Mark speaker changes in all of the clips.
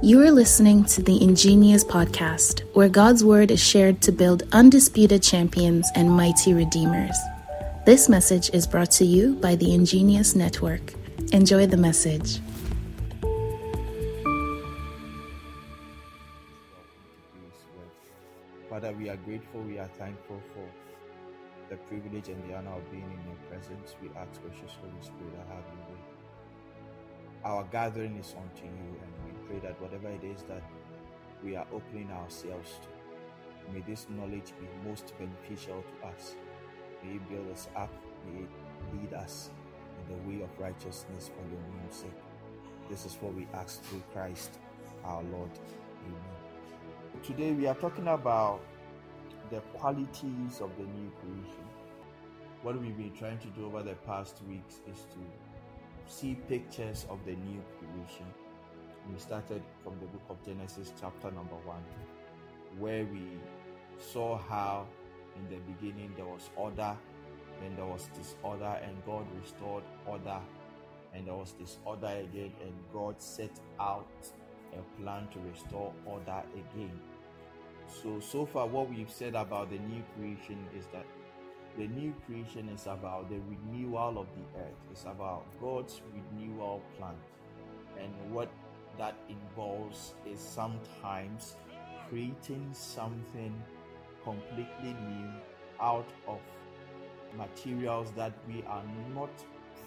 Speaker 1: You are listening to the Ingenious Podcast, where God's Word is shared to build undisputed champions and mighty redeemers. This message is brought to you by the Ingenious Network. Enjoy the message.
Speaker 2: Father, we are grateful, we are thankful for the privilege and the honor of being in your presence. We ask, gracious Holy Spirit, to have your way. Our gathering is unto you, and pray that whatever it is that we are opening ourselves to, may this knowledge be most beneficial to us. May it build us up, may it lead us in the way of righteousness for your name's sake. This is what we ask through Christ our Lord. Amen. Today we are talking about the qualities of the new creation. What we've been trying to do over the past weeks is to see pictures of the new creation. We started from the book of Genesis, chapter number one, where we saw how in the beginning there was order, then there was disorder, and God restored order, and there was disorder again, and God set out a plan to restore order again. So, so far, what we've said about the new creation is that the new creation is about the renewal of the earth, it's about God's renewal plan. And what that involves is sometimes creating something completely new out of materials that we are not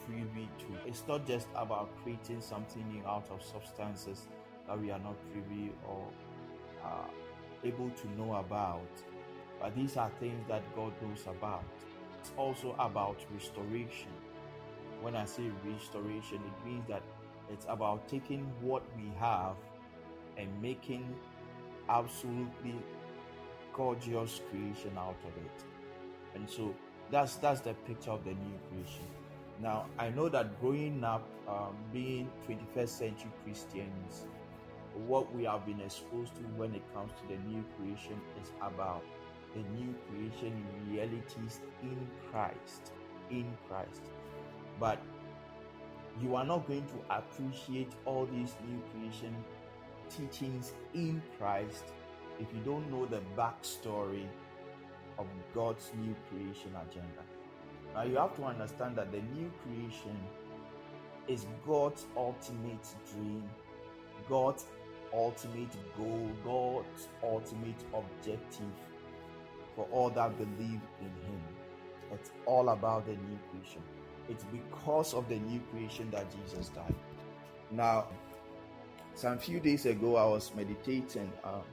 Speaker 2: privy to. It's not just about creating something new out of substances that we are not privy or able to know about, but these are things that God knows about. It's also about restoration. When I say restoration, it means that it's about taking what we have and making absolutely gorgeous creation out of it. And so that's that's the picture of the new creation. Now I know that growing up, um, being 21st century Christians, what we have been exposed to when it comes to the new creation is about the new creation realities in Christ. In Christ. But you are not going to appreciate all these new creation teachings in Christ if you don't know the backstory of God's new creation agenda. Now, you have to understand that the new creation is God's ultimate dream, God's ultimate goal, God's ultimate objective for all that believe in Him. It's all about the new creation. It's because of the new creation that Jesus died. Now, some few days ago, I was meditating. Um,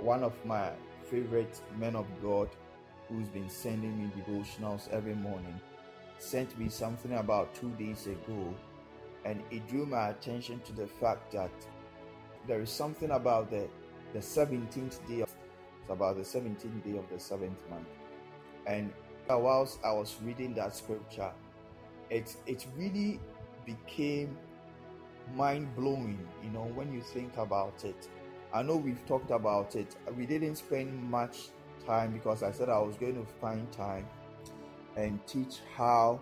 Speaker 2: one of my favorite men of God, who's been sending me devotionals every morning, sent me something about two days ago, and it drew my attention to the fact that there is something about the the 17th day of it's about the 17th day of the seventh month and whilst i was reading that scripture it it really became mind-blowing you know when you think about it. I know we've talked about it. We didn't spend much time because i said i was going to find time and teach how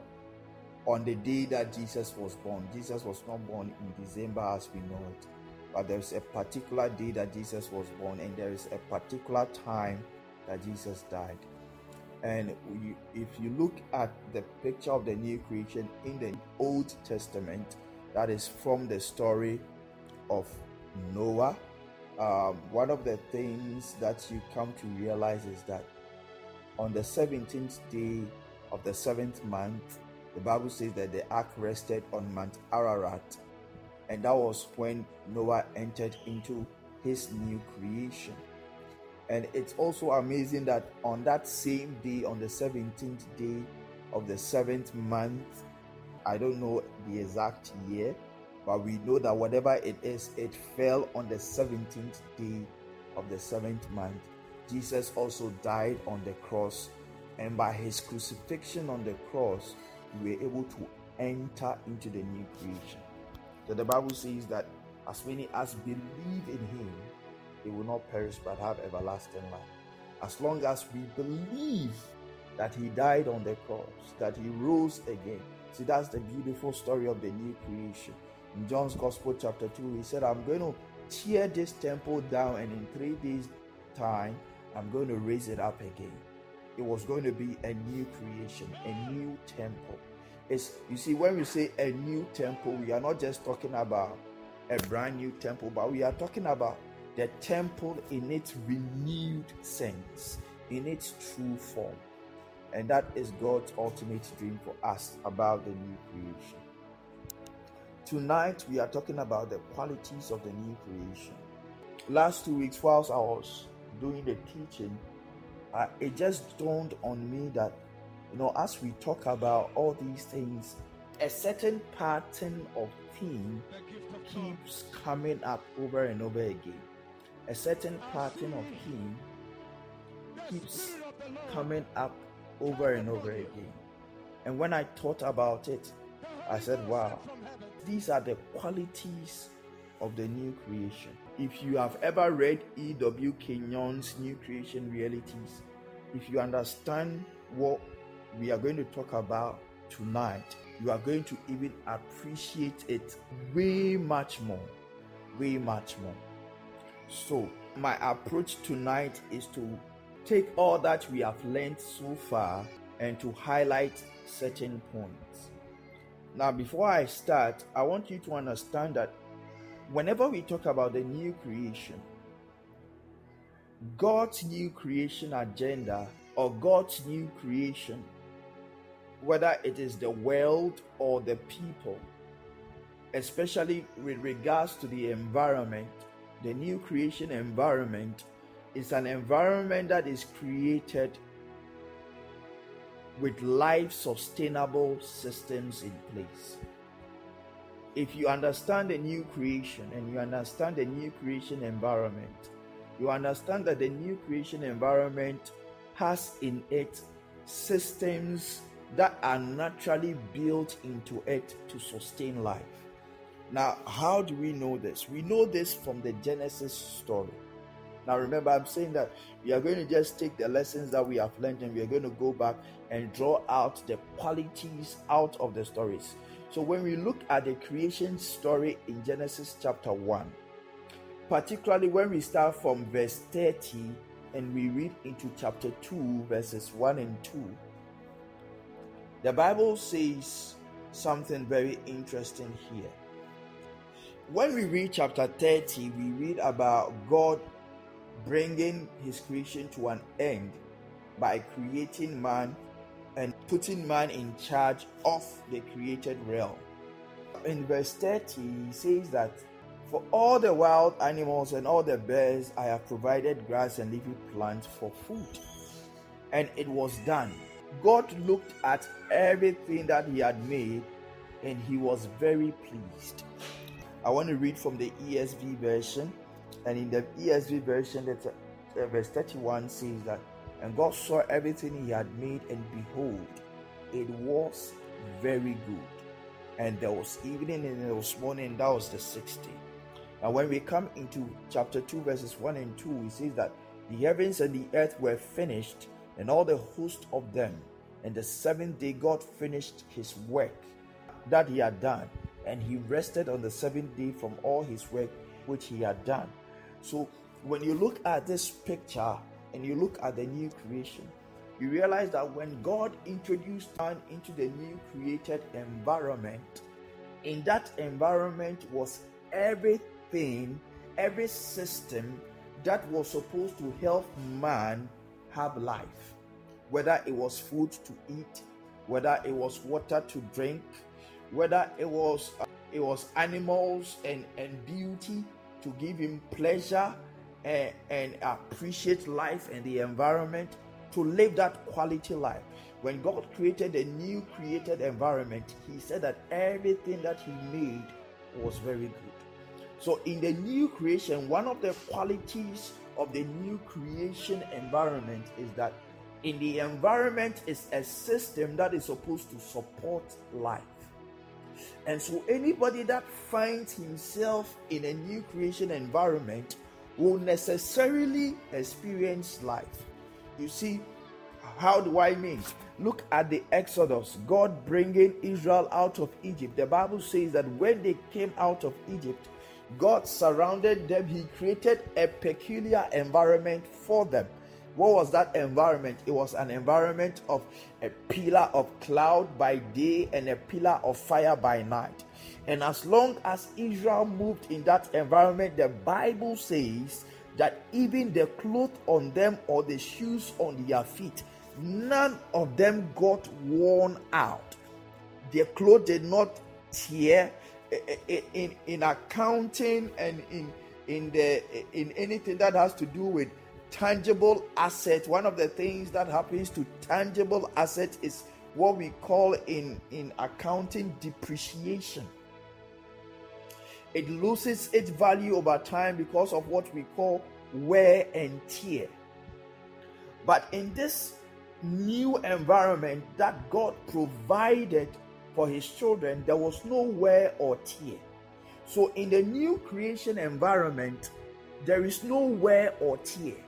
Speaker 2: on the day that jesus was born. Jesus was not born in december as we know it but there's a particular day that Jesus was born, and there is a particular time that Jesus died. And if you look at the picture of the new creation in the Old Testament, that is from the story of Noah. Um, one of the things that you come to realize is that on the 17th day of the seventh month, the Bible says that the ark rested on Mount Ararat and that was when Noah entered into his new creation. And it's also amazing that on that same day, on the 17th day of the seventh month, I don't know the exact year, but we know that whatever it is, it fell on the 17th day of the seventh month. Jesus also died on the cross, and by his crucifixion on the cross, we were able to enter into the new creation. So the Bible says that as many as believe in him, they will not perish but have everlasting life. As long as we believe that he died on the cross, that he rose again. See, that's the beautiful story of the new creation. In John's Gospel, chapter 2, he said, I'm going to tear this temple down, and in three days' time, I'm going to raise it up again. It was going to be a new creation, a new temple. It's, you see, when we say a new temple, we are not just talking about a brand new temple, but we are talking about the temple in its renewed sense, in its true form. And that is God's ultimate dream for us about the new creation. Tonight, we are talking about the qualities of the new creation. Last two weeks, whilst I was doing the teaching, I, it just dawned on me that, you know, as we talk about all these things, a certain pattern of theme keeps coming up over and over again. A certain pattern of theme keeps coming up over and over again. And when I thought about it, I said, wow, these are the qualities of the new creation. If you have ever read E.W. Kenyon's New Creation Realities, if you understand what we are going to talk about tonight, you are going to even appreciate it way much more. Way much more. So, my approach tonight is to take all that we have learned so far and to highlight certain points. Now, before I start, I want you to understand that whenever we talk about the new creation, God's new creation agenda or God's new creation, whether it is the world or the people, especially with regards to the environment, the new creation environment is an environment that is created with life sustainable systems in place. If you understand the new creation and you understand the new creation environment, you understand that the new creation environment has in it systems that are naturally built into it to sustain life. Now, how do we know this? We know this from the Genesis story. Now, remember, I'm saying that we are going to just take the lessons that we have learned and we are going to go back and draw out the qualities out of the stories. So, when we look at the creation story in Genesis chapter 1, particularly when we start from verse 30 and we read into chapter 2, verses 1 and 2, the Bible says something very interesting here. When we read chapter 30, we read about God bringing his creation to an end by creating man and putting man in charge of the created realm. In verse 30, he says that for all the wild animals and all the birds, I have provided grass and leafy plants for food. And it was done. God looked at everything that he had made and he was very pleased. I want to read from the ESV version and in the ESV version, that verse 31 says that, and God saw everything he had made, and behold, it was very good. And there was evening and there was morning, that was the 60. Now, when we come into chapter 2, verses 1 and 2, he says that the heavens and the earth were finished, and all the host of them. And the seventh day, God finished his work that he had done, and he rested on the seventh day from all his work which he had done. So when you look at this picture and you look at the new creation, you realize that when God introduced man into the new created environment, in that environment was everything, every system that was supposed to help man have life. Whether it was food to eat, whether it was water to drink, whether it was uh, it was animals and, and beauty, to give him pleasure and, and appreciate life and the environment, to live that quality life. When God created a new created environment, He said that everything that He made was very good. So, in the new creation, one of the qualities of the new creation environment is that in the environment is a system that is supposed to support life. And so, anybody that finds himself in a new creation environment will necessarily experience life. You see, how do I mean? Look at the Exodus, God bringing Israel out of Egypt. The Bible says that when they came out of Egypt, God surrounded them, He created a peculiar environment for them. What was that environment? It was an environment of a pillar of cloud by day and a pillar of fire by night. And as long as Israel moved in that environment, the Bible says that even the clothes on them or the shoes on their feet, none of them got worn out. Their clothes did not tear. Eh, eh, eh, in, in accounting and in in the in anything that has to do with tangible asset. One of the things that happens to tangible asset is what we call in in accounting depreciation. It loses its value over time because of what we call wear and tear. But in this new environment that god provided for his children there was no wear or tear. So in the new creation environment there is no wear or tear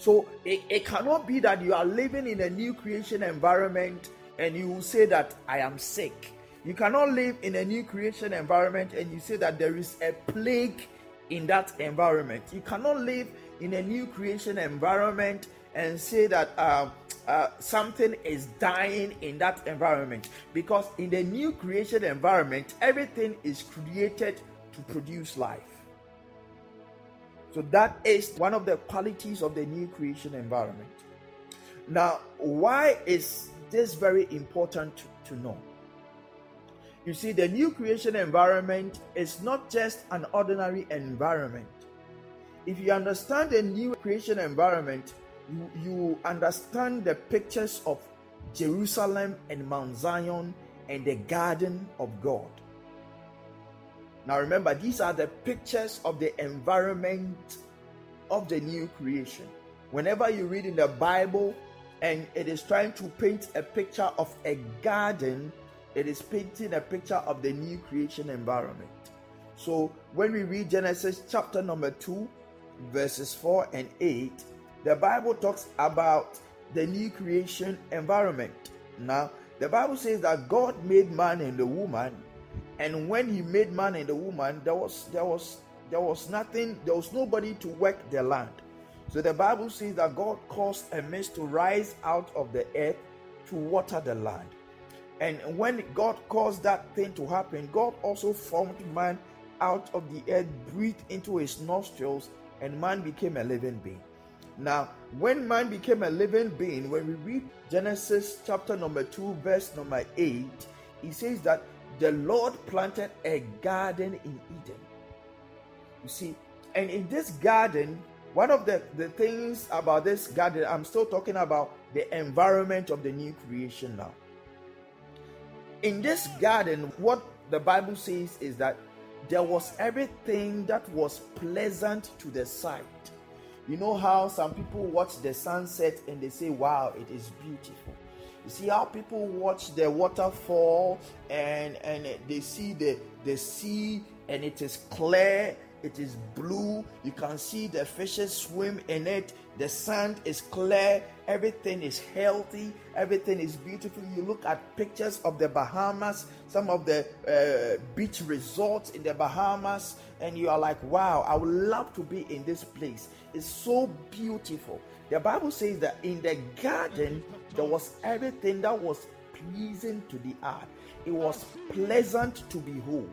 Speaker 2: so it, it cannot be that you are living in a new creation environment and you will say that I am sick. You cannot live in a new creation environment and you say that there is a plague in that environment. You cannot live in a new creation environment and say that uh, uh, something is dying in that environment because in the new creation environment, everything is created to produce life. So that is one of the qualities of the new creation environment. Now, why is this very important to know? You see, the new creation environment is not just an ordinary environment. If you understand the new creation environment, you, you understand the pictures of Jerusalem and Mount Zion and the garden of God. Now remember, these are the pictures of the environment of the new creation. Whenever you read in the Bible and it is trying to paint a picture of a garden, it is painting a picture of the new creation environment. So when we read Genesis chapter number 2, verses 4 and 8, the Bible talks about the new creation environment. Now, the Bible says that God made man and the woman and when he made man and the woman, there was there was there was nothing, there was nobody to work the land. So the Bible says that God caused a mist to rise out of the earth to water the land. And when God caused that thing to happen, God also formed man out of the earth, breathed into his nostrils, and man became a living being. Now, when man became a living being, when we read Genesis chapter number 2, verse number 8, he says that the Lord planted a garden in Eden. You see, and in this garden, one of the, the things about this garden, I'm still talking about the environment of the new creation now. In this garden, what the Bible says is that there was everything that was pleasant to the sight. You know how some people watch the sunset and they say, Wow, it is beautiful. You see how people watch the waterfall and and they see the the sea and it is clear, it is blue. You can see the fishes swim in it. The sand is clear, everything is healthy, everything is beautiful. You look at pictures of the Bahamas, some of the uh, beach resorts in the Bahamas, and you are like, wow, I would love to be in this place. It's so beautiful. The Bible says that in the garden there was everything that was pleasing to the eye. It was pleasant to behold.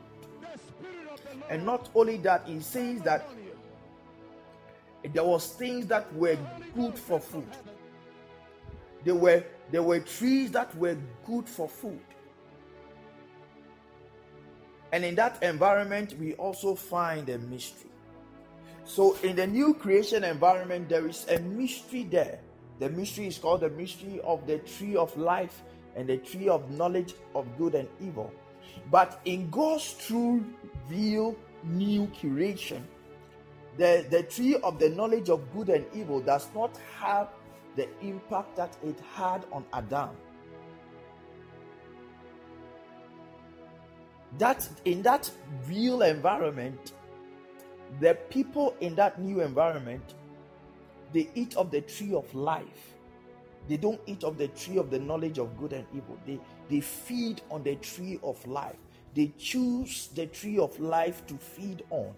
Speaker 2: And not only that, it says that there was things that were good for food. There were there were trees that were good for food. And in that environment, we also find a mystery. So, in the new creation environment, there is a mystery there. The mystery is called the mystery of the tree of life and the tree of knowledge of good and evil. But in God's true, real, new creation, the, the tree of the knowledge of good and evil does not have the impact that it had on Adam. That in that real environment, the people in that new environment they eat of the tree of life They don't eat of the tree of the knowledge of good and evil. They, they feed on the tree of life. They choose the tree of life to feed on.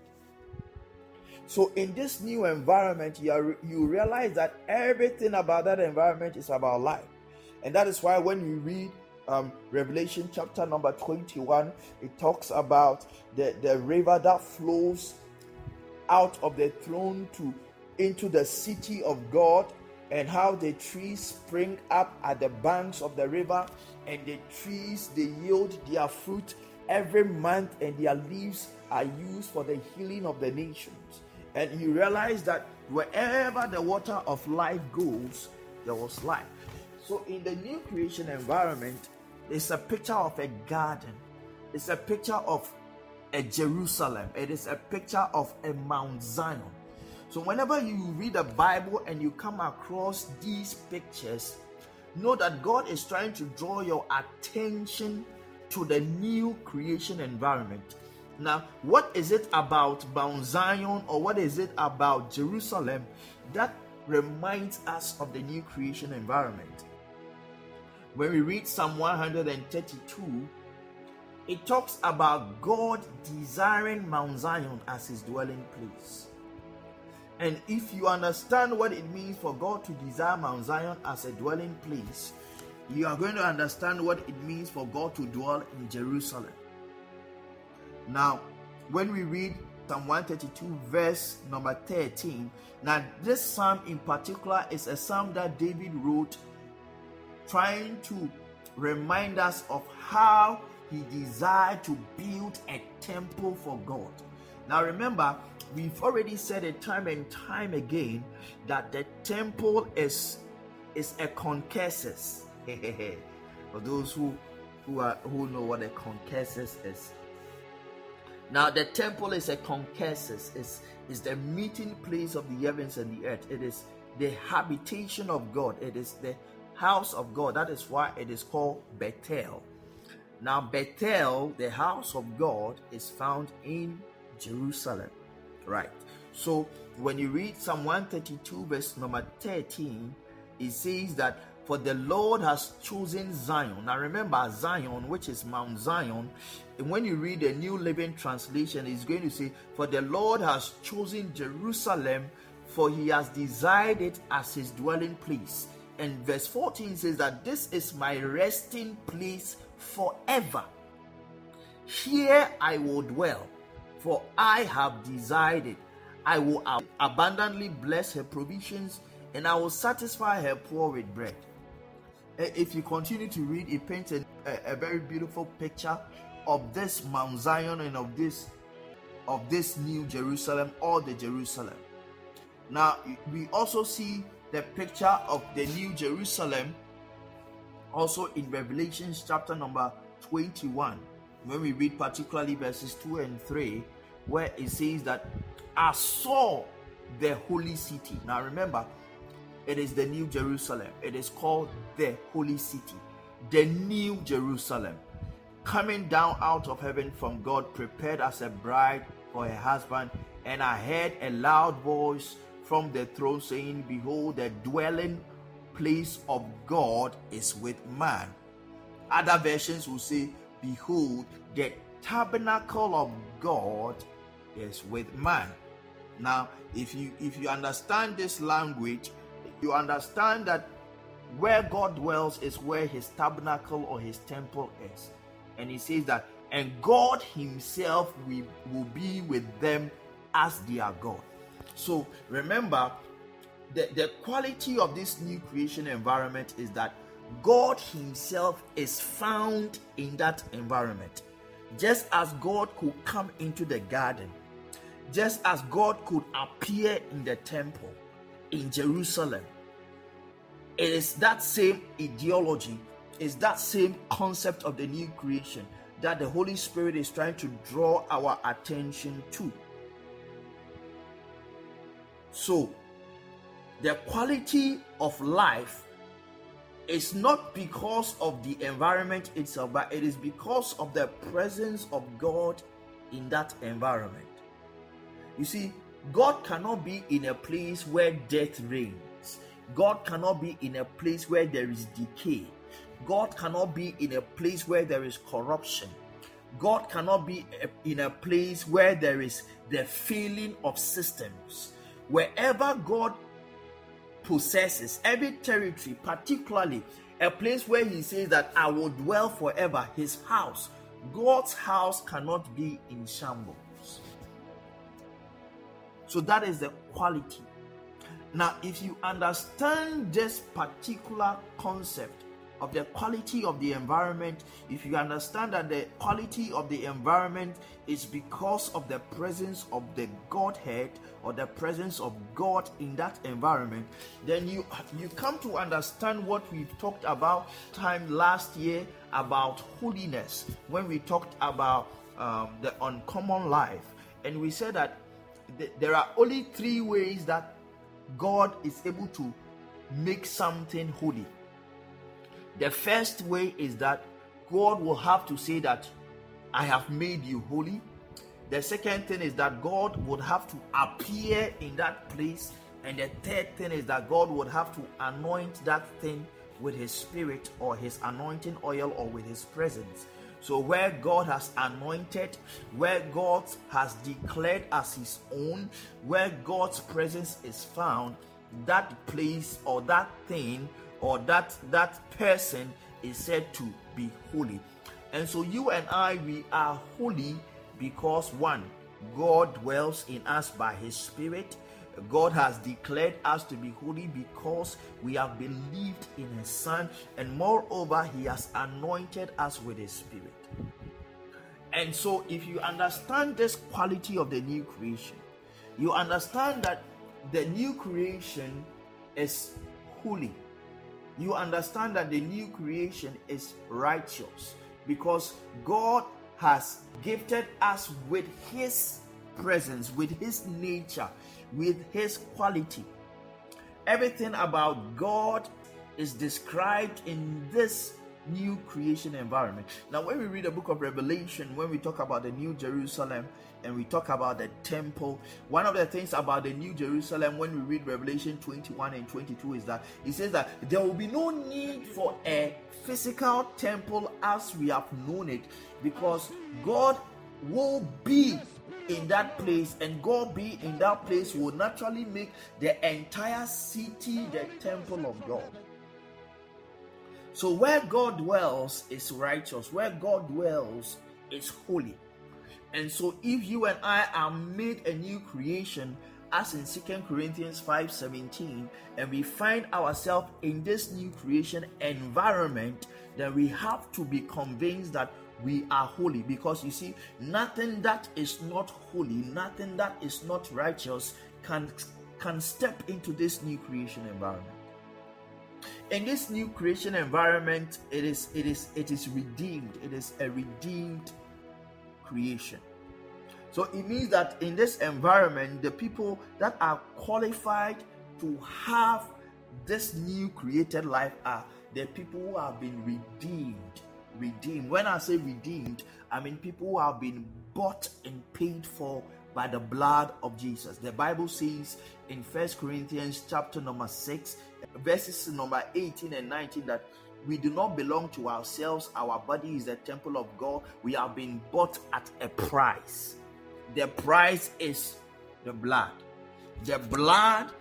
Speaker 2: So, in this new environment, you, are, you realize that everything about that environment is about life. And that is why when you read um, Revelation chapter number 21, it talks about the, the river that flows out of the throne to into the city of God and how the trees spring up at the banks of the river and the trees they yield their fruit every month and their leaves are used for the healing of the nations and you realize that wherever the water of life goes there was life. So in the new creation environment it's a picture of a garden. It's a picture of a jerusalem. It is a picture of a mount zion. So, whenever you read the Bible and you come across these pictures, know that God is trying to draw your attention to the new creation environment. Now, what is it about Mount Zion or what is it about Jerusalem that reminds us of the new creation environment? When we read Psalm 132, it talks about God desiring Mount Zion as his dwelling place. And if you understand what it means for God to desire Mount Zion as a dwelling place, you are going to understand what it means for God to dwell in Jerusalem. Now, when we read Psalm 132, verse number 13, now this psalm in particular is a psalm that David wrote trying to remind us of how he desired to build a temple for God. Now, remember, we've already said it time and time again that the temple is is a concursus. For those who who are who know what a concursus is. Now the temple is a concursus, is is the meeting place of the heavens and the earth. It is the habitation of God. It is the house of God. That is why it is called Bethel. Now Bethel, the house of God, is found in Jerusalem right. So when you read Psalm 132, verse number 13, it says that for the Lord has chosen Zion. Now remember, Zion, which is Mount Zion, and when you read the New Living Translation, it's going to say, For the Lord has chosen Jerusalem, for he has desired it as his dwelling place. And verse 14 says that this is my resting place forever. Here I will dwell for I have desired it. I will abundantly bless her provisions, and I will satisfy her poor with bread. Eh, if you continue to read, it paints a, a very beautiful picture of this Mount Zion and of this of this new Jerusalem or the Jerusalem. Now we also see the picture of the new Jerusalem also in Revelations chapter number 21 when we read particularly verses 2 and 3, where it says that I saw the holy city. Now remember, it is the New Jerusalem. It is called the holy city, the New Jerusalem, coming down out of heaven from God, prepared as a bride for her husband. And I heard a loud voice from the throne saying, Behold, the dwelling place of God is with man. Other versions will say, Behold, the tabernacle of God is with man. Now, if you if you understand this language, you understand that where God dwells is where his tabernacle or his temple is. And he says that, and God himself will, will be with them as their God. So remember, the, the quality of this new creation environment is that God Himself is found in that environment. Just as God could come into the garden, just as God could appear in the temple in Jerusalem, it is that same ideology, is that same concept of the new creation that the Holy Spirit is trying to draw our attention to. So, the quality of life is not because of the environment itself, but it is because of the presence of God in that environment. You see, God cannot be in a place where death reigns. God cannot be in a place where there is decay. God cannot be in a place where there is corruption. God cannot be eh, in a place where there is the failing of systems. Wherever God possesses, every territory, particularly a place where He says that I will dwell forever, His house, God's house cannot be in shambles. So that is the quality. Now, if you understand this particular concept, of the quality of the environment, if you understand that the quality of the environment is because of the presence of the Godhead or the presence of God in that environment, then you you come to understand what we've talked about time last year about holiness when we talked about um, the uncommon life, and we said that th- there are only three ways that God is able to make something holy the first way is that God will have to say that I have made you holy. The second thing is that God would have to appear in that place. And the third thing is that God would have to anoint that thing with his spirit or his anointing oil or with his presence. So, where God has anointed, where God has declared as his own, where God's presence is found, that place or that thing or that that person is said to be holy. And so you and I we are holy because one God dwells in us by his spirit. God has declared us to be holy because we have believed in his son and moreover he has anointed us with his spirit. And so if you understand this quality of the new creation, you understand that the new creation is holy you understand that the new creation is righteous because God has gifted us with His presence, with His nature, with His quality. Everything about God is described in this new creation environment. Now, when we read the book of Revelation, when we talk about the new Jerusalem and we talk about the temple, one of the things about the new Jerusalem when we read Revelation 21 and 22 is that it says that there will be no need for a physical temple as we have known it because God will be in that place and God be in that place will naturally make the entire city the temple of God. So where God dwells is righteous, where God dwells is holy. And so if you and I are made a new creation, as in Second Corinthians 5:17, and we find ourselves in this new creation environment, then we have to be convinced that we are holy. Because you see, nothing that is not holy, nothing that is not righteous can can step into this new creation environment. In this new creation environment it is it is it is redeemed. It is a redeemed creation. So it means that in this environment the people that are qualified to have this new created life are the people who have been redeemed redeemed when i say redeemed i mean people who have been bought and paid for by the blood of jesus the bible says in first corinthians chapter number 6 verses number 18 and 19 that we do not belong to ourselves. Our body is the temple of God. We have been bought at a price. The price is the blood. The blood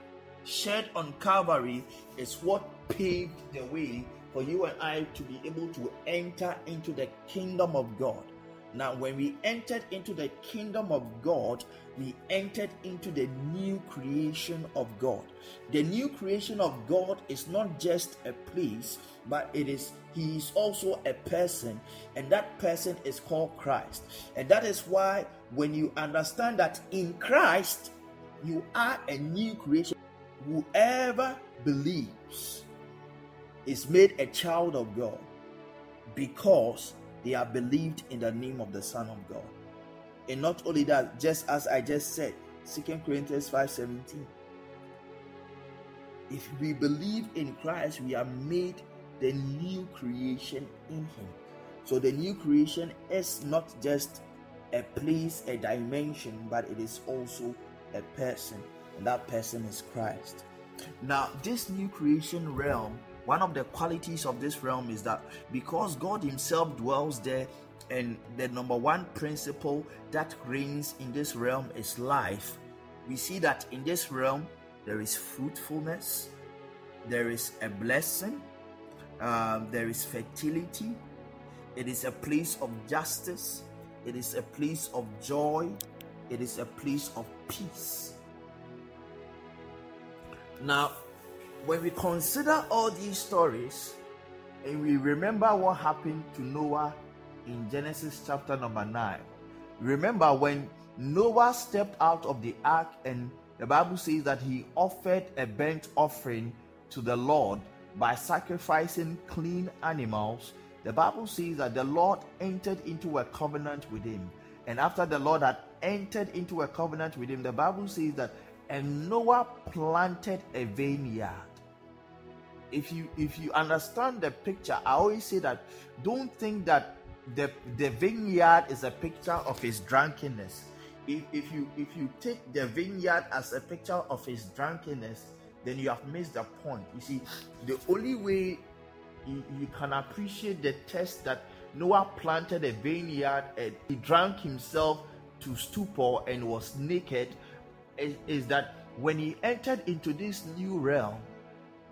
Speaker 2: shed on Calvary is what paved the way for you and I to be able to enter into the kingdom of God. Now, when we entered into the kingdom of God, we entered into the new creation of God. The new creation of God is not just a place, but it is he is also a person, and that person is called Christ. And that is why when you understand that in Christ you are a new creation, whoever believes is made a child of God because they have believed in the name of the Son of God. And not only that, just as I just said, Second Corinthians 5:17. If we believe in Christ, we are made the new creation in Him. So the new creation is not just a place, a dimension, but it is also a person, and that person is Christ. Now, this new creation realm, one of the qualities of this realm is that because God Himself dwells there, and the number one principle that reigns in this realm is life, we see that in this realm there is fruitfulness, there is a blessing, um, there is fertility, it is a place of justice, it is a place of joy, it is a place of peace. Now, when we consider all these stories and we remember what happened to Noah in Genesis chapter number 9, remember when Noah stepped out of the ark and the Bible says that he offered a burnt offering to the Lord by sacrificing clean animals. The Bible says that the Lord entered into a covenant with him. And after the Lord had entered into a covenant with him, the Bible says that and Noah planted a vineyard. If you if you understand the picture, I always say that don't think that the the vineyard is a picture of his drunkenness. If, if you if you take the vineyard as a picture of his drunkenness, then you have missed the point. You see, the only way you, you can appreciate the test that Noah planted a vineyard and he drank himself to stupor and was naked is, is that when he entered into this new realm,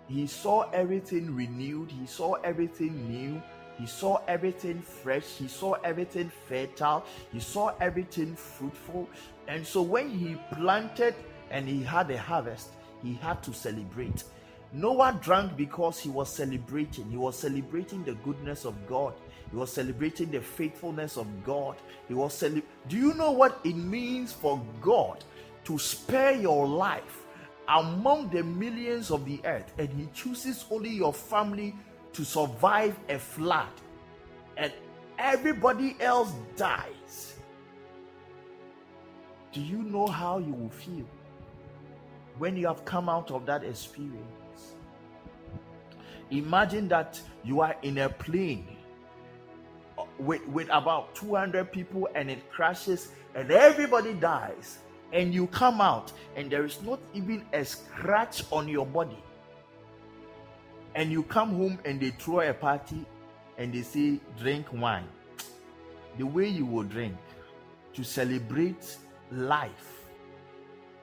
Speaker 2: he saw everything renewed, he saw everything new, he saw everything fresh, he saw everything fertile, he saw everything fruitful. And so when he planted and he had a harvest, he had to celebrate. Noah drank because he was celebrating. He was celebrating the goodness of God. He was celebrating the faithfulness of God. He was cele- Do you know what it means for God to spare your life among the millions of the earth, and He chooses only your family to survive a flood, and everybody else dies. Do you know how you will feel when you have come out of that experience? Imagine that you are in a plane uh, with, with about 200 people and it crashes and everybody dies and you come out and there is not even a scratch on your body. And you come home and they throw a party and they say drink wine. The way you will drink to celebrate life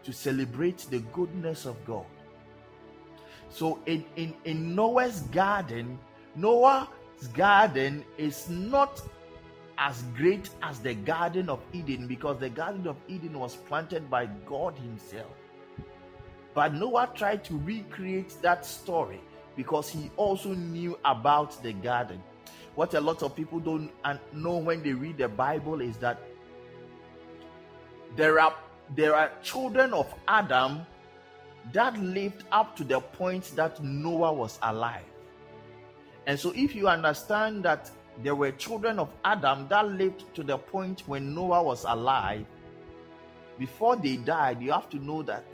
Speaker 2: to celebrate the goodness of god. So in in, in noah's garden noah's garden is not as great as the Garden of Eden because the Garden of Eden was planted by God Himself. But Noah tried to recreate that story because he also knew about the garden. What a lot of people don't know when they read the Bible is that there are there are children of Adam that lived up to the point that Noah was alive. And so if you understand that there were children of Adam that lived to the point when Noah was alive. Before they died, you have to know that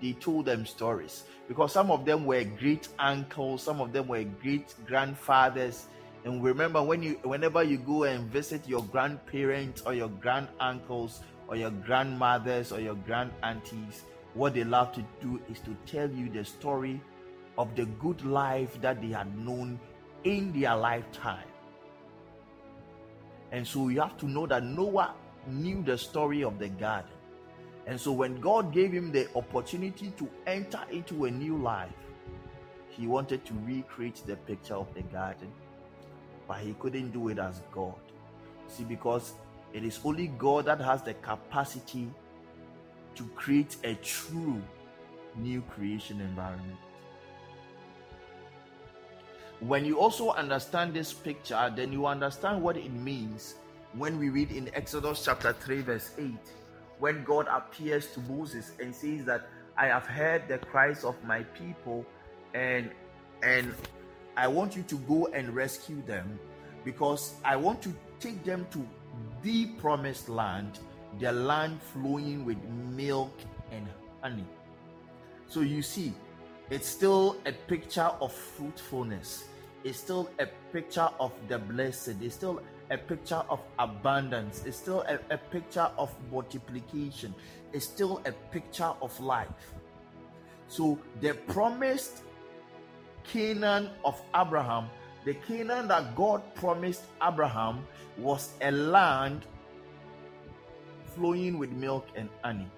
Speaker 2: they told them stories because some of them were great uncles, some of them were great grandfathers. And remember, when you, whenever you go and visit your grandparents or your grand uncles or your grandmothers or your grand aunties, what they love to do is to tell you the story of the good life that they had known in their lifetime. And so you have to know that Noah knew the story of the garden. And so when God gave him the opportunity to enter into a new life, he wanted to recreate the picture of the garden, but he couldn't do it as God. See, because it is only God that has the capacity to create a true new creation environment. When you also understand this picture, then you understand what it means when we read in Exodus chapter 3, verse 8, when God appears to Moses and says that I have heard the cries of my people and and I want you to go and rescue them because I want to take them to the promised land, the land flowing with milk and honey. So you see, it's still a picture of fruitfulness is still a picture of the blessed. It's still a picture of abundance. It's still a, a picture of multiplication. It's still a picture of life. So the promised Canaan of Abraham, the Canaan that God promised Abraham, was a land flowing with milk and honey.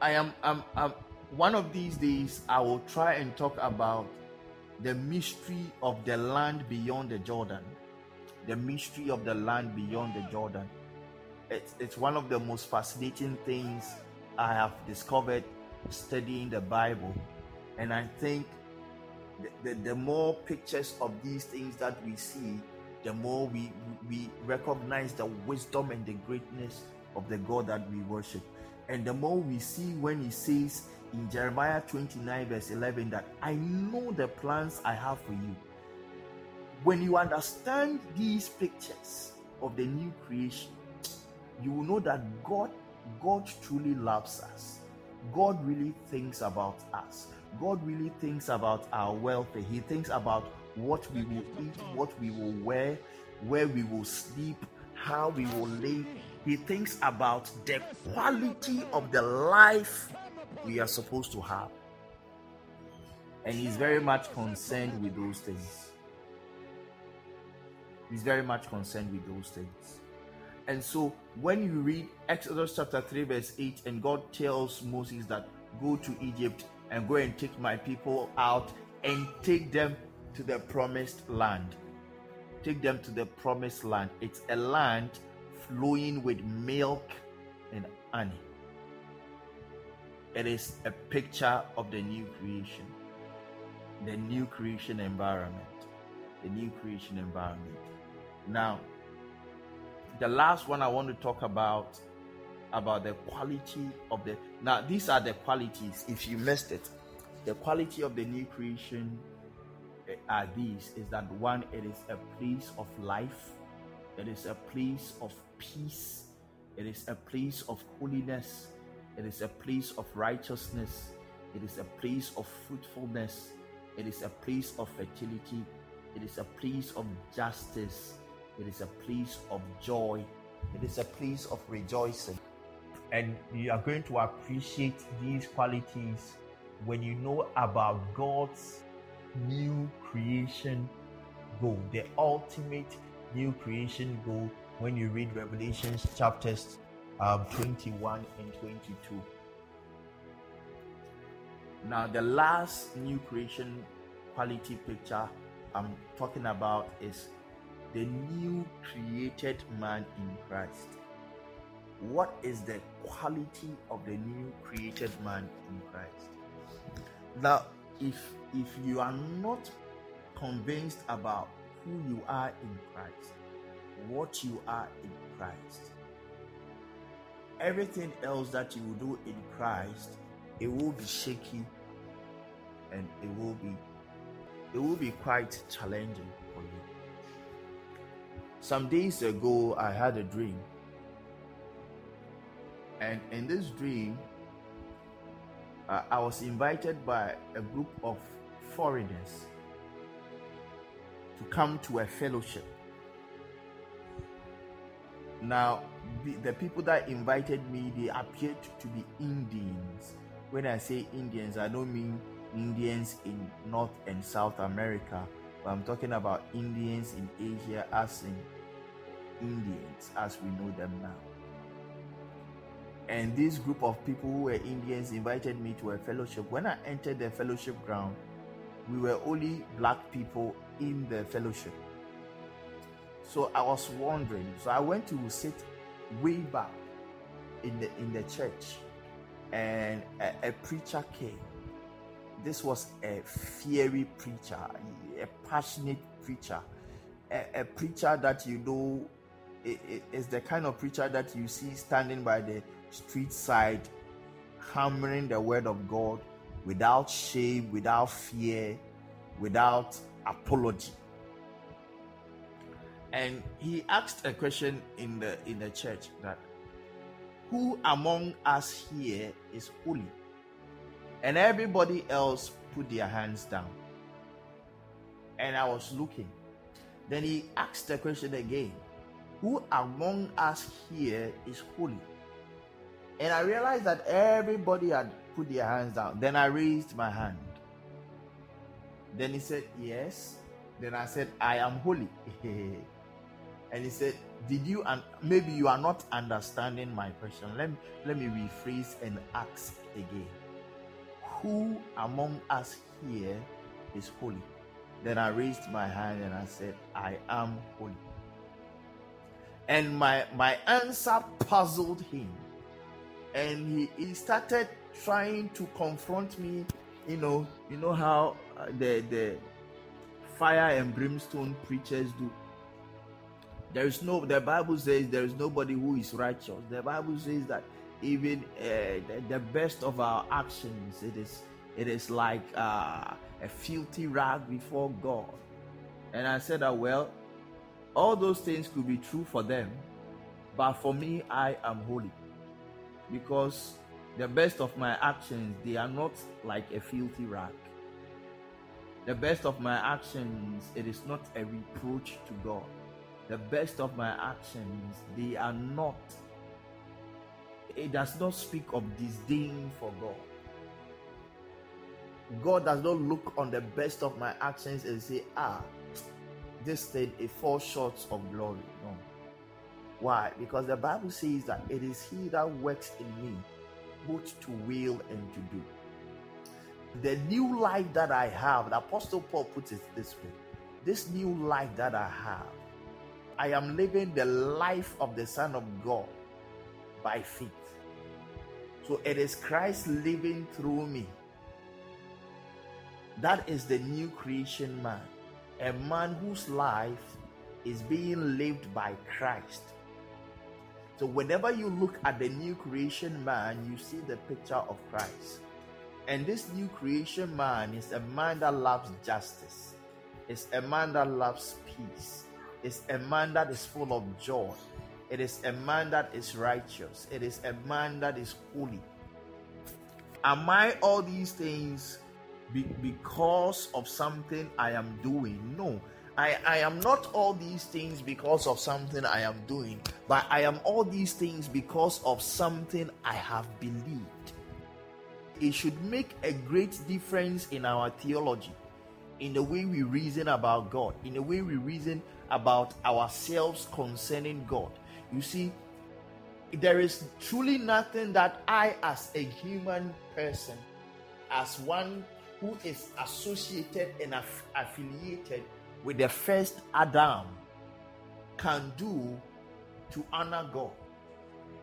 Speaker 2: I am um, um, one of these days I will try and talk about the mystery of the land beyond the Jordan. The mystery of the land beyond the Jordan. It's, it's one of the most fascinating things I have discovered studying the Bible. And I think the, the, the more pictures of these things that we see, the more we, we recognize the wisdom and the greatness of the God that we worship. And the more we see when he says in Jeremiah 29, verse 11, that I know the plans I have for you. When you understand these pictures of the new creation, you will know that God, God truly loves us. God really thinks about us. God really thinks about our welfare. He thinks about what we will eat, what we will wear, where we will sleep, how we will live. He thinks about the quality of the life we are supposed to have. And he's very much concerned with those things. He's very much concerned with those things. And so when you read Exodus chapter 3, verse 8, and God tells Moses that go to Egypt and go and take my people out and take them to the promised land. Take them to the promised land. It's a land flowing with milk and honey. It is a picture of the new creation, the new creation environment, the new creation environment. Now, the last one I want to talk about about the quality of the now these are the qualities if you missed it the quality of the new creation eh, are these is that one it is a place of life it is a place of peace. It is a place of holiness. It is a place of righteousness. It is a place of fruitfulness. It is a place of fertility. It is a place of justice. It is a place of joy. It is a place of rejoicing. And you are going to appreciate these qualities when you know about God's new creation goal, the ultimate new creation goal when you read Revelations chapters um, 21 and 22. Now, the last new creation quality picture I'm talking about is the new created man in Christ. What is the quality of the new created man in Christ? Now, if if you are not convinced about who you are in Christ, what you are in Christ, everything else that you do in Christ, it will be shaky and it will be it will be quite challenging for you. Some days ago, I had a dream. And in this dream, uh, I was invited by a group of foreigners to come to a fellowship. Now, the, people that invited me, they appeared to be Indians. When I say Indians, I don't mean Indians in North and South America but I'm talking about Indians in Asia as in Indians as we know them now. And this group of people who were Indians invited me to a fellowship. When I entered the fellowship ground, we were only black people in the fellowship. So I was wondering. So I went to sit way back in the in the church, and a, a preacher came this was a fiery preacher, a passionate preacher, a, a preacher that you know is the kind of preacher that you see standing by the street side, hammering the word of God without shame, without fear, without apology. And he asked a question in the in the church that who among us here is holy? And everybody else put their hands down. And I was looking. Then he asked the question again Who among us here is holy? And I realized that everybody had put their hands down. Then I raised my hand. Then he said, Yes. Then I said, I am holy. and he said, Did you and maybe you are not understanding my question? Let me let me rephrase and ask again. Who among us here is holy? Then I raised my hand and I said, I am holy. And my my answer puzzled him. And he, he started trying to confront me. You know, you know how the the fire and brimstone preachers do. There is no. The Bible says there is nobody who is righteous. The Bible says that even uh, the, the, best of our actions, it is it is like uh, a filthy rag before God. And I said that well, all those things could be true for them, but for me, I am holy because the best of my actions they are not like a filthy rag. The best of my actions it is not a reproach to God. The best of my actions they are not. It does not speak of disdain for God. God does not look on the best of my actions and say, ah, this thing it falls short of glory. No. Why? Because the Bible says that it is He that works in me both to will and to do. The new life that I have, the Apostle Paul puts it this way this new life that I have, I am living the life of the Son of God by faith. So it is Christ living through me that is the new creation man, a man whose life is being lived by Christ. So, whenever you look at the new creation man, you see the picture of Christ. And this new creation man is a man that loves justice, it's a man that loves peace, it's a man that is full of joy, it is a man that is righteous, it is a man that is holy. Am I all these things be, because of something I am doing. No, I, I am not all these things because of something I am doing, but I am all these things because of something I have believed. It should make a great difference in our theology, in the way we reason about God, in the way we reason about ourselves concerning God. You see, there is truly nothing that I, as a human person, as one who is associated and aff- affiliated with the first Adam can do to honor God.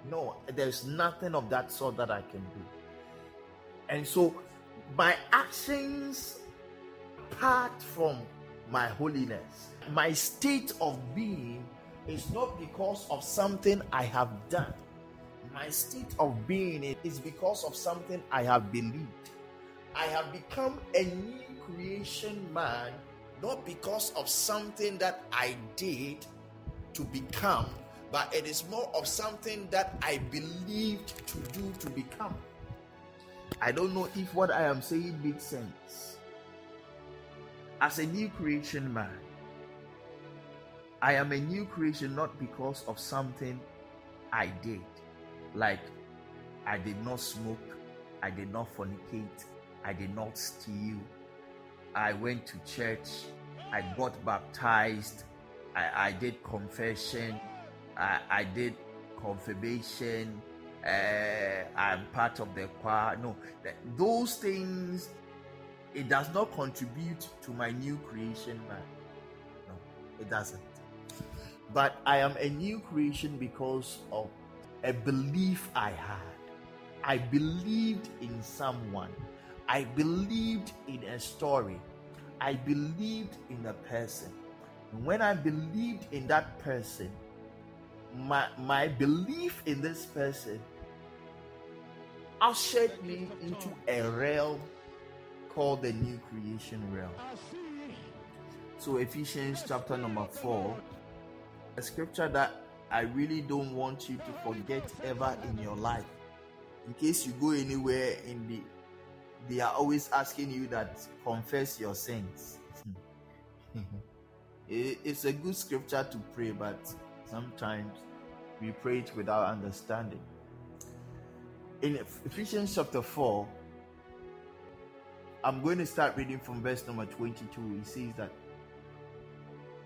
Speaker 2: No, there's nothing of that sort that I can do. And so my actions, apart from my holiness, my state of being is not because of something I have done. My state of being is because of something I have believed. I have become a new creation man, not because of something that I did to become, but it is more of something that I believed to do to become. I don't know if what I am saying makes sense. As a new creation man, I am a new creation not because of something I did. Like, I did not smoke, I did not fornicate, I did not steal. I went to church. I got baptized. I, I did confession. I, I did confirmation. Uh, I'm part of the choir. No, those things, it does not contribute to my new creation, man. No, it doesn't. But I am a new creation because of a belief I had. I believed in someone. I believed in a story. I believed in a person. When I believed in that person, my, my belief in this person ushered me into a realm called the new creation realm. So, Ephesians chapter number 4, a scripture that I really don't want you to forget ever in your life. In case you go anywhere in the they are always asking you that confess your sins. it's a good scripture to pray, but sometimes we pray it without understanding. in Ephesians chapter 4, I'm going to start reading from verse number 22. It says that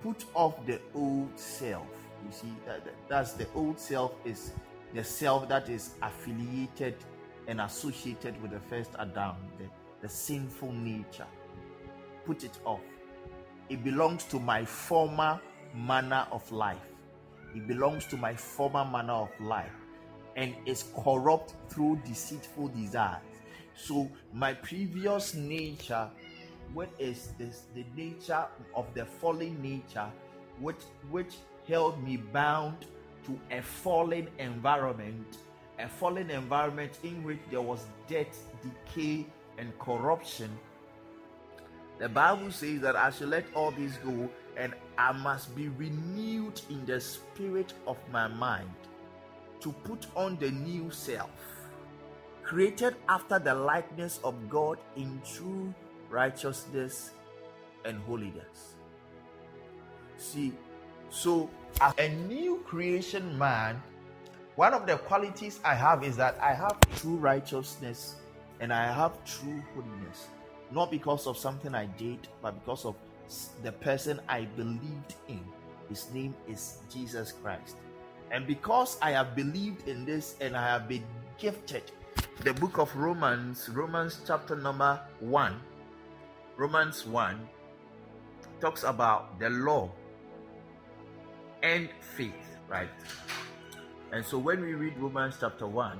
Speaker 2: put off the old self. You see, that, that's the old self is the self that is affiliated and associated with the first Adam, the, the sinful nature. Put it off. It belongs to my former manner of life. It belongs to my former manner of life and is corrupt through deceitful desires. So my previous nature, what is this the nature of the fallen nature, which which held me bound to a fallen environment, a fallen environment in which there was death, decay, and corruption. The Bible says that I shall let all this go and I must be renewed in the spirit of my mind to put on the new self created after the likeness of God in true righteousness and holiness. See, so as a new creation man, one of the qualities I have is that I have true righteousness and I have true holiness. Not because of something I did, but because of the person I believed in. His name is Jesus Christ. And because I have believed in this and I have been gifted the book of Romans, Romans chapter number 1, Romans 1 talks about the law and faith, right? And so when we read Romans chapter 1,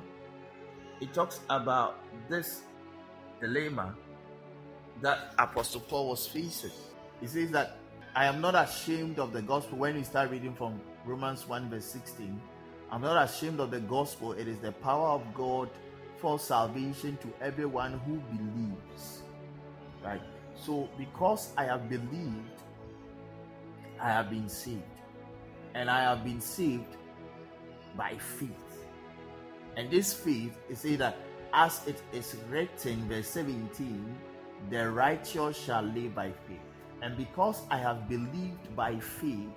Speaker 2: it talks about this dilemma that Apostle Paul was facing. He says that I am not ashamed of the gospel. When we start reading from Romans 1, verse 16, I'm not ashamed of the gospel. It is the power of God for salvation to everyone who believes. Right? So, because I have believed, I have been saved. And I have been saved by faith. And this faith is that as it is written, verse 17, the righteous shall live by faith. And because I have believed by faith,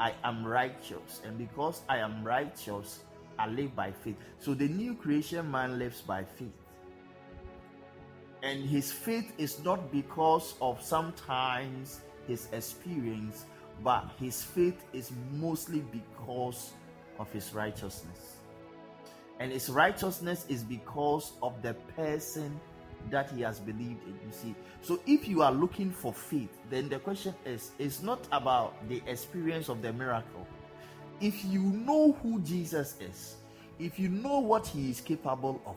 Speaker 2: I am righteous. And because I am righteous, I live by faith. So the new creation man lives by faith. And his faith is not because of sometimes his experience, but his faith is mostly because of his righteousness. And his righteousness is because of the person that he has believed in. You see, so if you are looking for faith, then the question is it's not about the experience of the miracle, if you know who Jesus is, if you know what he is capable of,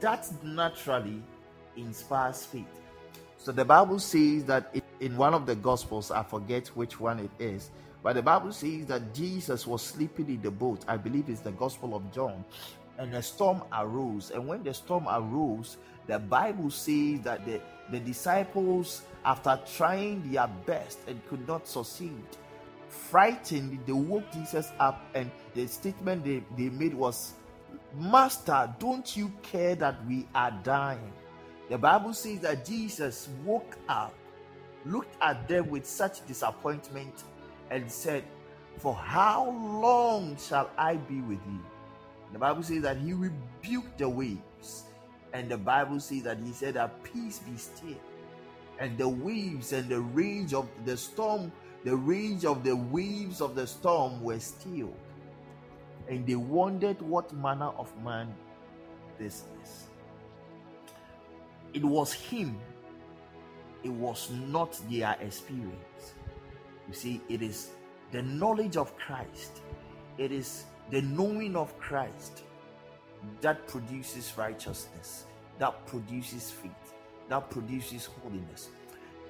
Speaker 2: that naturally inspires faith. So the Bible says that in one of the Gospels, I forget which one it is, but the Bible says that Jesus was sleeping in the boat. I believe it's the Gospel of John. And a storm arose. And when the storm arose, the Bible says that the, the disciples, after trying their best and could not succeed, frightened, they woke Jesus up, and the statement they, they made was, Master, don't you care that we are dying? The Bible says that Jesus woke up, looked at them with such disappointment, and said, For how long shall I be with you? The Bible says that he rebuked the waves. And the Bible says that he said that peace be still. And the waves and the rage of the storm the rage of the waves of the storm were stilled, and they wondered what manner of man this is. It was him, it was not their experience. You see, it is the knowledge of Christ, it is the knowing of Christ that produces righteousness, that produces faith, that produces holiness.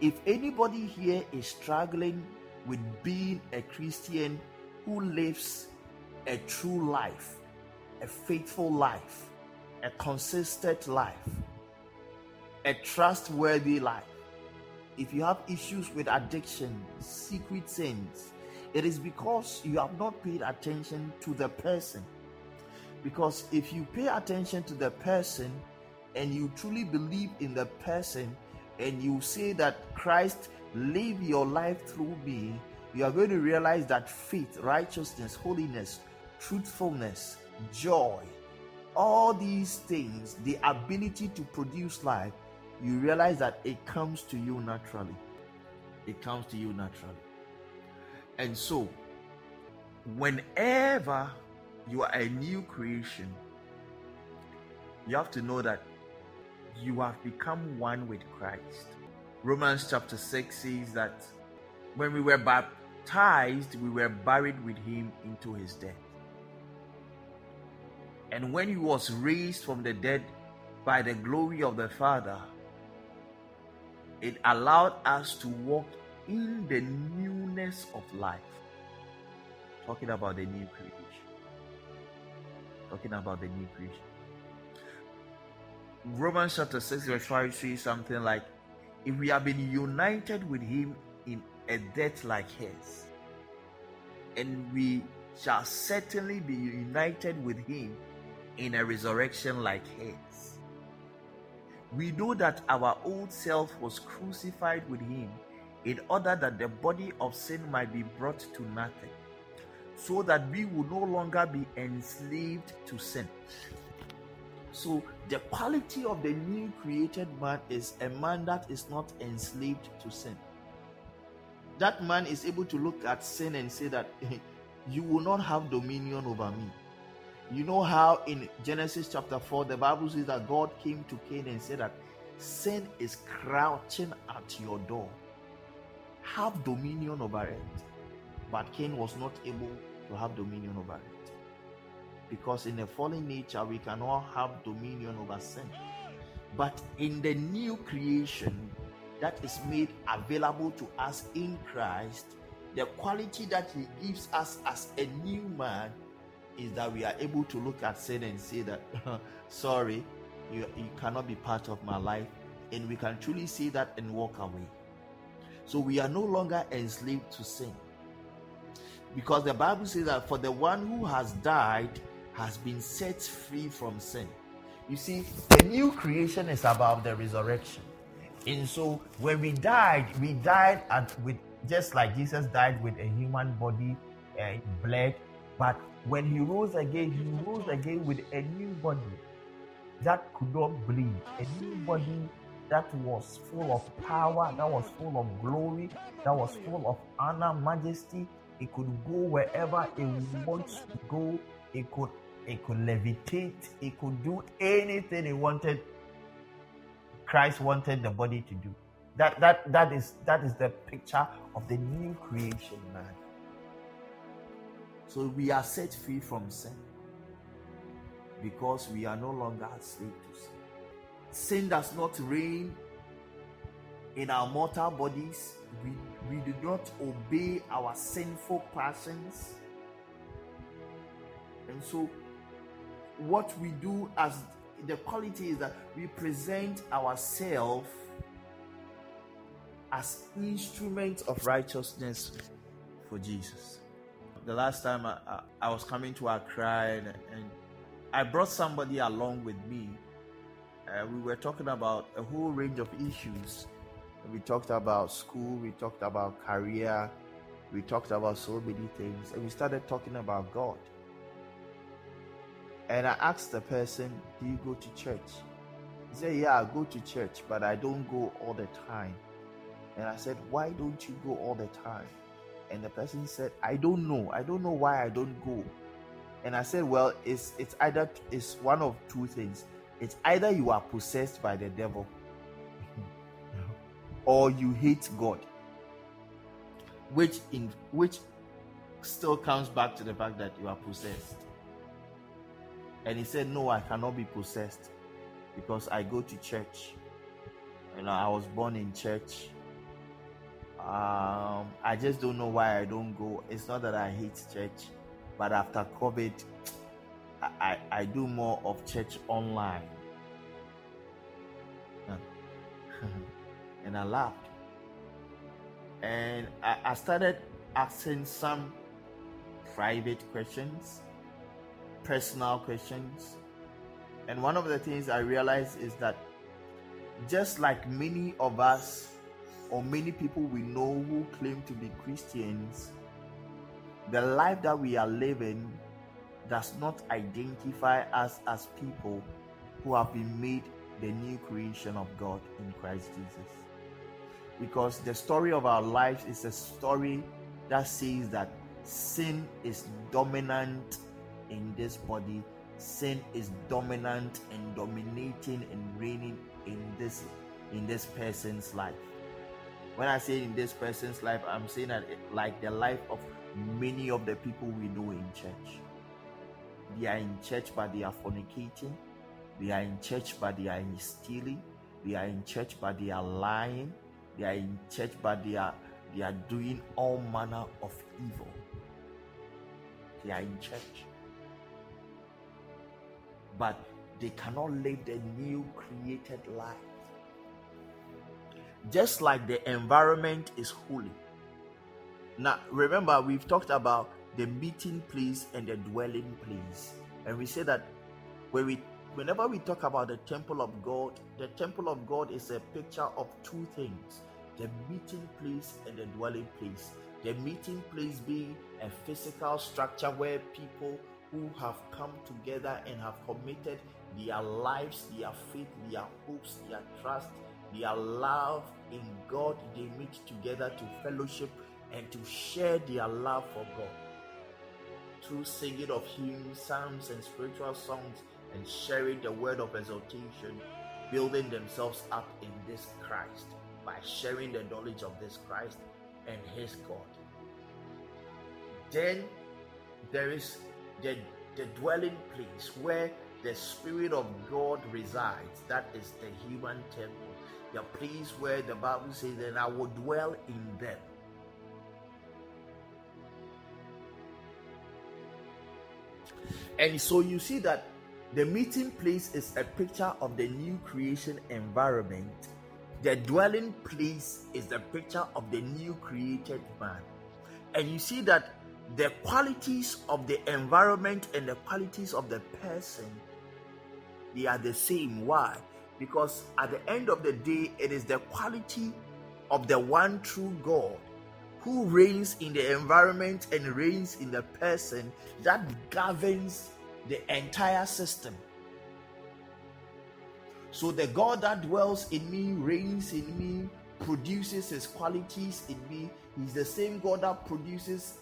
Speaker 2: If anybody here is struggling with being a Christian who lives a true life, a faithful life, a consistent life, a trustworthy life. If you have issues with addiction, secret sins, it is because you have not paid attention to the person. Because if you pay attention to the person and you truly believe in the person and you say that Christ live your life through me, you are going to realize that faith, righteousness, holiness, truthfulness, joy, all these things, the ability to produce life, you realize that it comes to you naturally. It comes to you naturally. And so, whenever you are a new creation, you have to know that you have become one with Christ. Romans chapter 6 says that when we were baptized, we were buried with him into his death. And when he was raised from the dead by the glory of the Father, it allowed us to walk in the newness of life. Talking about the new creation. Talking about the new creation. Romans chapter 6, verse 5 says something like, If we have been united with him in a death like his, and we shall certainly be united with him in a resurrection like his. We know that our old self was crucified with him in order that the body of sin might be brought to nothing, so that we will no longer be enslaved to sin. So, the quality of the new created man is a man that is not enslaved to sin. That man is able to look at sin and say that you will not have dominion over me. You know how in Genesis chapter 4, the Bible says that God came to Cain and said that sin is crouching at your door. Have dominion over it. But Cain was not able to have dominion over it. Because in the fallen nature, we cannot have dominion over sin. But in the new creation that is made available to us in Christ, the quality that He gives us as a new man is that we are able to look at sin and say that, sorry, you, you cannot be part of my life. And we can truly say that and walk away. So we are no longer enslaved to sin. Because the Bible says that for the one who has died has been set free from sin. You see, the new creation is about the resurrection. And so when we died, we died at, with just like Jesus died with a human body and bled, but when he rose again, he rose again with a new body that could not bleed, a new body that was full of power, that was full of glory, that was full of honor, majesty. It could go wherever it wants to go. It could it could levitate. It could do anything it wanted. Christ wanted the body to do. That that that is that is the picture of the new creation, man. So we are set free from sin because we are no longer slave to sin. Sin does not reign in our mortal bodies. We, we do not obey our sinful passions. And so, what we do as the quality is that we present ourselves as instruments of righteousness for Jesus the last time I, I, I was coming to Accra and, and, I brought somebody along with me. Uh, we were talking about a whole range of issues. We talked about school, we talked about career, we talked about so many things, and we started talking about God. And I asked the person, Do you go to church? He said, Yeah, I go to church, but I don't go all the time. And I said, Why don't you go all the time? and the person said i don't know i don't know why i don't go and i said well it's it's either it's one of two things it's either you are possessed by the devil or you hate god which in which still comes back to the fact that you are possessed. And he said no i cannot be possessed because i go to church. You know i was born in church. Um, I just don't know why I don't go. It's not that I hate church, but after COVID, I, I, do more of church online. and I laughed. And I, I started asking some private questions, personal questions. And one of the things I realized is that just like many of us or many people we know who claim to be Christians, the life that we are living does not identify us as people who have been made the new creation of God in Christ Jesus. Because the story of our lives is a story that says that sin is dominant in this body, sin is dominant and dominating and reigning in this in this person's life. When I say in this person's life, I'm saying that it, like the life of many of the people we know in church. They are in church, but they are fornicating. They are in church, but they are stealing. They are in church, but they are lying. They are in church, but they are they are doing all manner of evil. They are in church, but they cannot live the new created life. Just like the environment is holy. Now, remember, we've talked about the meeting place and the dwelling place. And we say that when we whenever we talk about the temple of God, the temple of God is a picture of two things the meeting place and the dwelling place. The meeting place being a physical structure where people who have come together and have committed their lives, their faith, their hopes, their trust, their love in God, they meet together to fellowship and to share their love for God through singing of hymns, psalms, and spiritual songs, and sharing the word of exaltation, building themselves up in this Christ by sharing the knowledge of this Christ and his God. Then there is the, the dwelling place where the Spirit of God resides. That is the human temple. The place where the Bible says, that I will dwell in them. And so you see that the meeting place is a picture of the new creation environment. The dwelling place is the picture of the new created man. And you see that the qualities of the environment and the qualities of the person they are the same. Why? Because at the end of the day, it is the quality of the one true God who reigns in the environment and reigns in the person that governs the entire system. So the God that dwells in me, reigns in me, produces his qualities in me. He's the same God that produces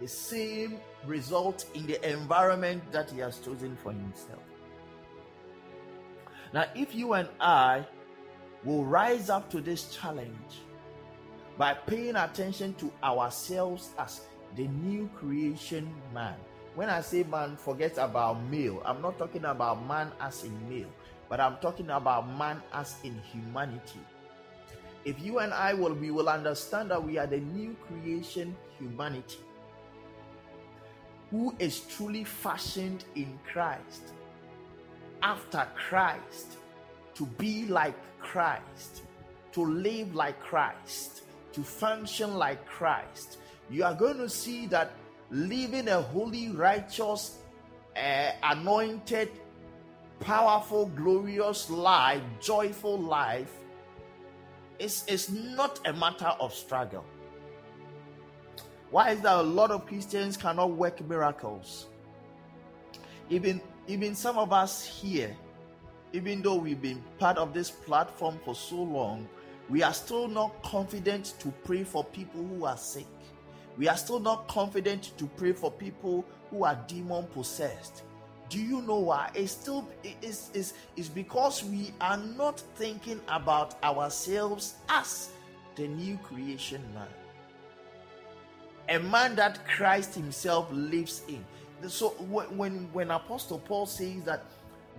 Speaker 2: the same result in the environment that he has chosen for himself. Now, if you and I will rise up to this challenge, by paying attention to ourselves as the new creation man. When I say man, forget about male. I'm not talking about man as in male, but I'm talking about man as in humanity. If you and I will, we will understand that we are the new creation humanity who is truly fashioned in Christ, after Christ, to be like Christ, to live like Christ to function like Christ, you are going to see that living a holy, righteous, uh, anointed, powerful, glorious life, joyful life is, is not a matter of struggle. Why is that a lot of Christians cannot work miracles? Even even some of us here, even though we've been part of this platform for so long, we are still not confident to pray for people who are sick. We are still not confident to pray for people who are demon possessed. Do you know why? It's still it's, it's, it's because we are not thinking about ourselves as the new creation man. A man that Christ Himself lives in. So when when Apostle Paul says that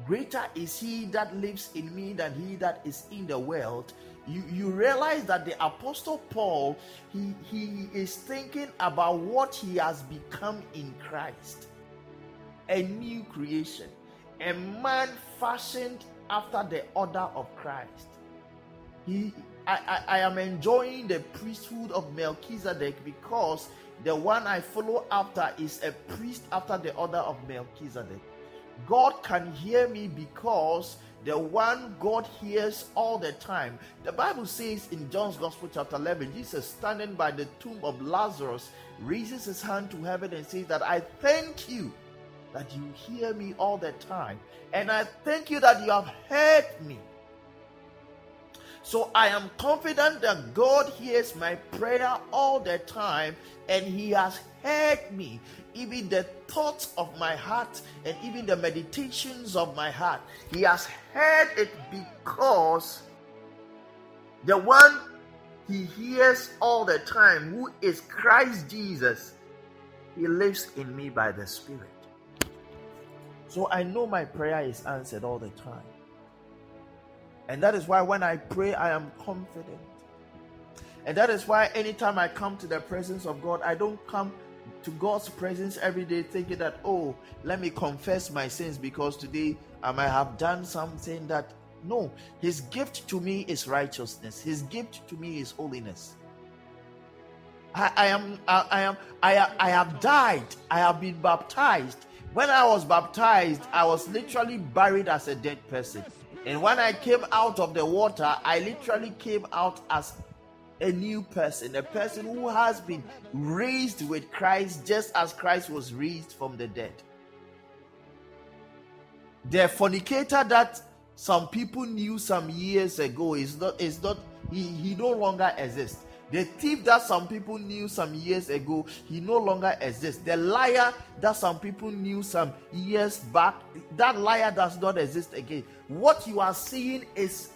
Speaker 2: greater is he that lives in me than he that is in the world, you, you realize that the apostle paul he he is thinking about what he has become in christ. A new creation. A man fashioned after the order of christ. He I, I, I am enjoying the priesthood of melchizedek because the one i follow after is a priest after the order of melchizedek. God can hear me because the one God hears all the time. The Bible says in John's Gospel, chapter 11, Jesus standing by the tomb of Lazarus raises his hand to heaven and says that I thank you that you hear me all the time. And I thank you that you have heard me. So I am confident that God hears my prayer all the time and He has heard me. Even the thoughts of my heart and even the meditations of my heart, He has heard it because the one He hears all the time, who is Christ Jesus, He lives in me by the Spirit. So I know my prayer is answered all the time. And that is why when I pray, I am confident. And that is why anytime I come to the presence of God, I don't come to God's presence every day thinking that, oh, let me confess my sins because today I might have done something that. No, His gift to me is righteousness, His gift to me is holiness. I, I am, I, I am, I, I have died, I have been baptized. When I was baptized, I was literally buried as a dead person. And when I came out of the water, I literally came out as a new person, a person who has been raised with Christ just as Christ was raised from the dead. The fornicator that some people knew some years ago is not is not he, he no longer exists. The thief that some people knew some years ago, he no longer exists. The liar that some people knew some years back, that liar does not exist again. What you are seeing is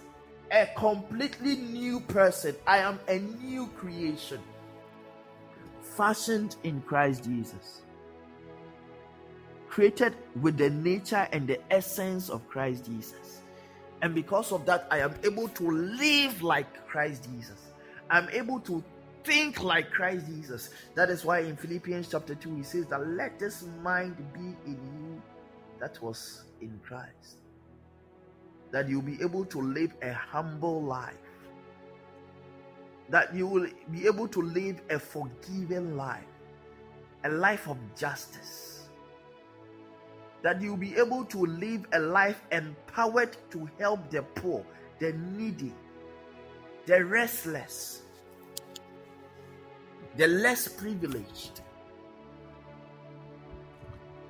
Speaker 2: a completely new person. I am a new creation, fashioned in Christ Jesus, created with the nature and the essence of Christ Jesus. And because of that, I am able to live like Christ Jesus. I'm able to think like Christ Jesus. That is why in Philippians chapter 2, he says that let this mind be in you that was in Christ. That you'll be able to live a humble life. That you will be able to live a forgiving life, a life of justice. That you'll be able to live a life empowered to help the poor, the needy, the restless, the less privileged.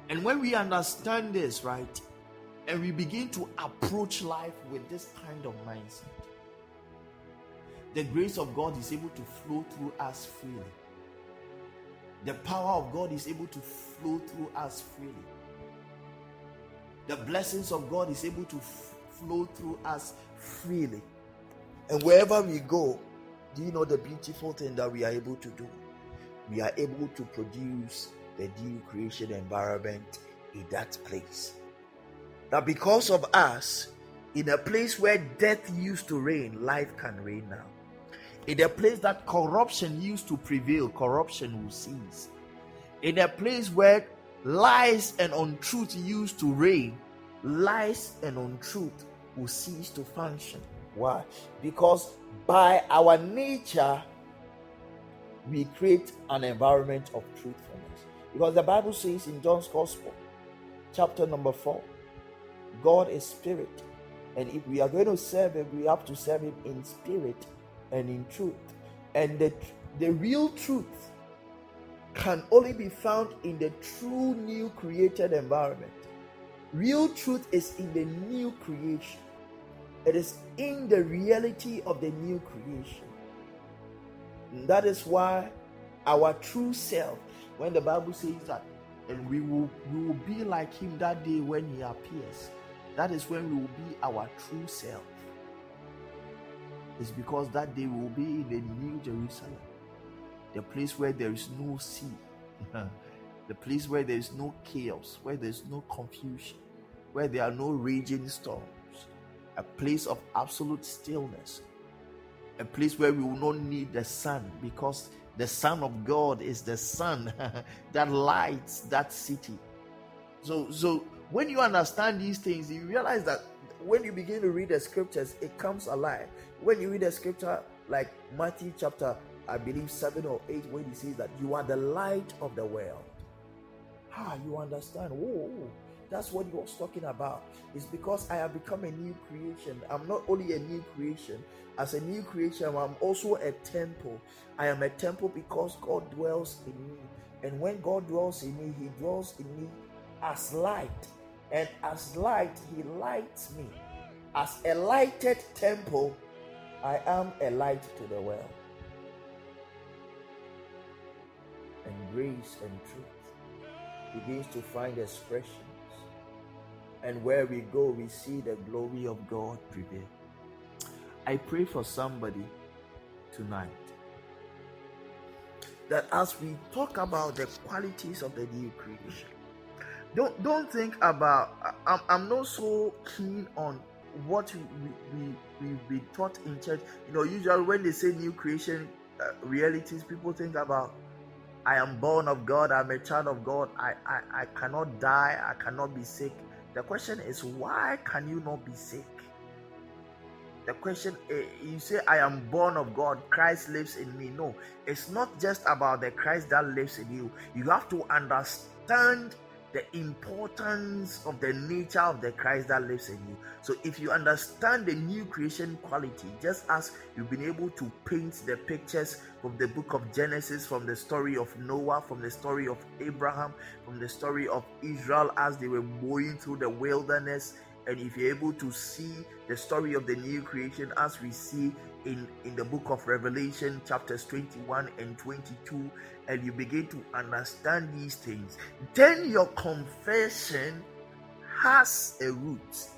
Speaker 2: And when we understand this, right, and we begin to approach life with this kind of mindset, the grace of God is able to flow through us freely. The power of God is able to flow through us freely. The blessings of God is able to f- flow through us freely. And wherever we go, do you know the beautiful thing that we are able to do? We are able to produce the new creation environment in that place. That because of us, in a place where death used to reign, life can reign now. In a place that corruption used to prevail, corruption will cease. In a place where lies and untruth used to reign, lies and untruth will cease to function. Why? Because by our nature, we create an environment of truthfulness. Because the Bible says in John's Gospel, chapter number 4, God is spirit. And if we are going to serve him, we have to serve him in spirit and in truth. And the, the real truth can only be found in the true new created environment. Real truth is in the new creation. It is in the reality of the new creation. And that is why our true self, when the Bible says that, and we will we will be like him that day when he appears. That is when we will be our true self. It's because that day will be in the new Jerusalem, the place where there is no sea, the place where there is no chaos, where there is no confusion, where there are no raging storms a place of absolute stillness, a place where we will not need the sun because the Son of God is the sun that lights that city. So, so when you understand these things, you realize that when you begin to read the scriptures, it comes alive. When you read a scripture like Matthew chapter, I believe seven or eight, when he says that you are the light of the world. Ah, you understand? Whoa, that's what he was talking about. It's because I have become a new creation. I'm not only a new creation, as a new creation, I'm also a temple. I am a temple because God dwells in me. And when God dwells in me, He dwells in me as light, and as light, He lights me. As a lighted temple, I am a light to the world. And grace and truth begins to find expressions. And where we go, we see the glory of God prevail. I pray for somebody tonight that as we talk about the qualities of the new creation, don't don't think about. I'm, I'm not so keen on what we we we we taught in church. You know, usually when they say new creation uh, realities, people think about I am born of God. I'm a child of God. I, I I cannot die. I cannot be sick. The question is, why can you not be sick? The question uh, you say, I am born of God, Christ lives in me. No, it's not just about the Christ that lives in you. You have to understand the importance of the nature of the Christ that lives in you. So, if you understand the new creation quality, just as you've been able to paint the pictures from the book of Genesis, from the story of Noah, from the story of Abraham, from the story of Israel as they were going through the wilderness, and if you're able to see the story of the new creation as we see in in the book of revelation chapters 21 and 22 and you begin to understand these things. Then your confession has a root.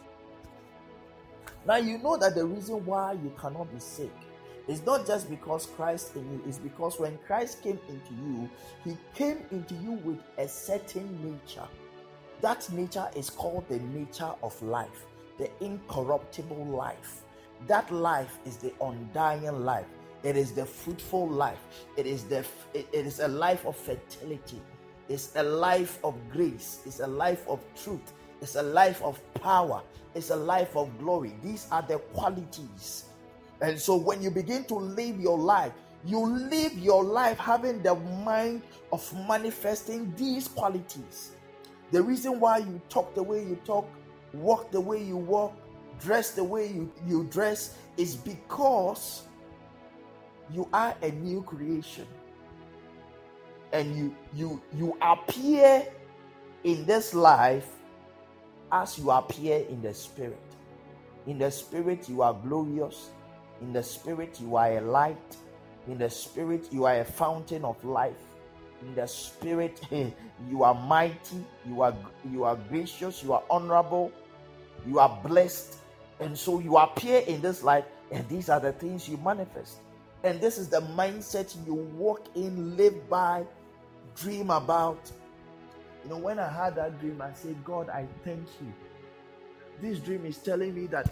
Speaker 2: Now you know that the reason why you cannot be sick is not just because Christ in you, it's because when Christ came into you, he came into you with a certain nature. That nature is called the nature of life, the incorruptible life. That life is the undying life. It is the fruitful life. It is the it is a life of fertility. It's a life of grace. It's a life of truth. It's a life of power. It's a life of glory. These are the qualities. And so when you begin to live your life, you live your life having the mind of manifesting these qualities. The reason why you talk the way you talk, walk the way you walk, dress the way you, you dress is because you are a new creation. And you you you appear in this life as you appear in the spirit. In the spirit, you are glorious. In the spirit, you are a light. In the spirit, you are a fountain of life in the spirit you are mighty you are you are gracious you are honorable you are blessed and so you appear in this life and these are the things you manifest. And this is the mindset you walk in live by dream about. You know when i had that dream i said god i thank you. This dream is telling me that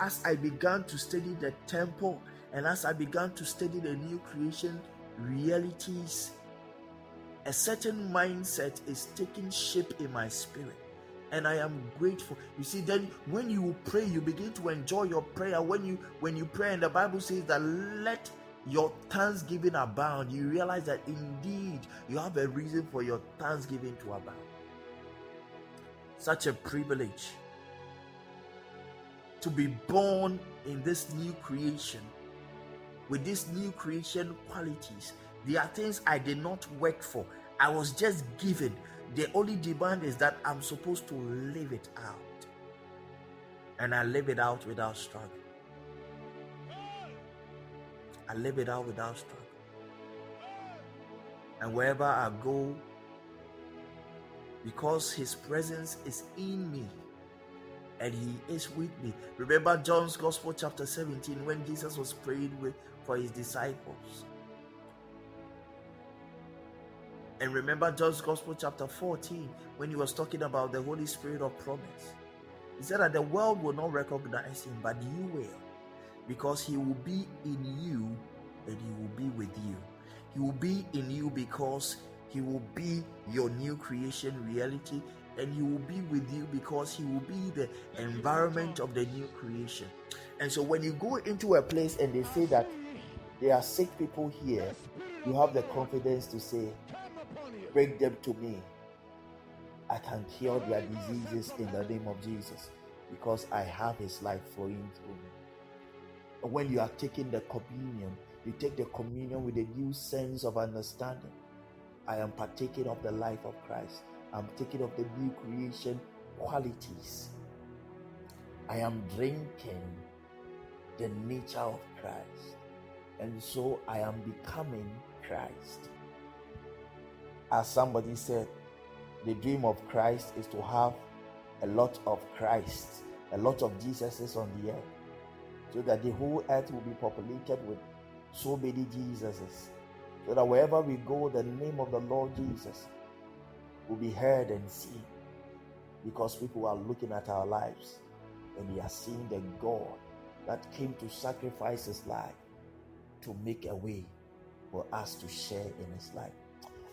Speaker 2: as i began to study the temple and as i began to study the new creation realities a certain mindset is taking shape in my spirit and i am grateful you see then when you pray you begin to enjoy your prayer when you when you pray and the bible says that let your thanksgiving abound you realize that indeed you have a reason for your thanksgiving to abound such a privilege to be born in this new creation with these new creation qualities there are things I did not work for. I was just given. The only demand is that I'm supposed to live it out. And I live it out without struggle. I live it out without struggle. And wherever I go, because His presence is in me and He is with me. Remember John's Gospel, chapter 17, when Jesus was praying with, for His disciples. And remember John's Gospel, chapter 14, when he was talking about the Holy Spirit of promise. He said that the world will not recognize him, but you will, because he will be in you and he will be with you. He will be in you because he will be your new creation reality, and he will be with you because he will be the environment of the new creation. And so when you go into a place and they say that there are sick people here, you have the confidence to say, Bring them to me. I can cure their diseases in the name of Jesus because I have His life flowing through me. And when you are taking the communion, you take the communion with a new sense of understanding. I am partaking of the life of Christ. I'm taking of the new creation qualities. I am drinking the nature of Christ. And so I am becoming Christ. As somebody said, the dream of Christ is to have a lot of Christ, a lot of Jesuses on the earth, so that the whole earth will be populated with so many Jesuses. So that wherever we go, the name of the Lord Jesus will be heard and seen because people are looking at our lives and they are seeing the God that came to sacrifice his life to make a way for us to share in his life.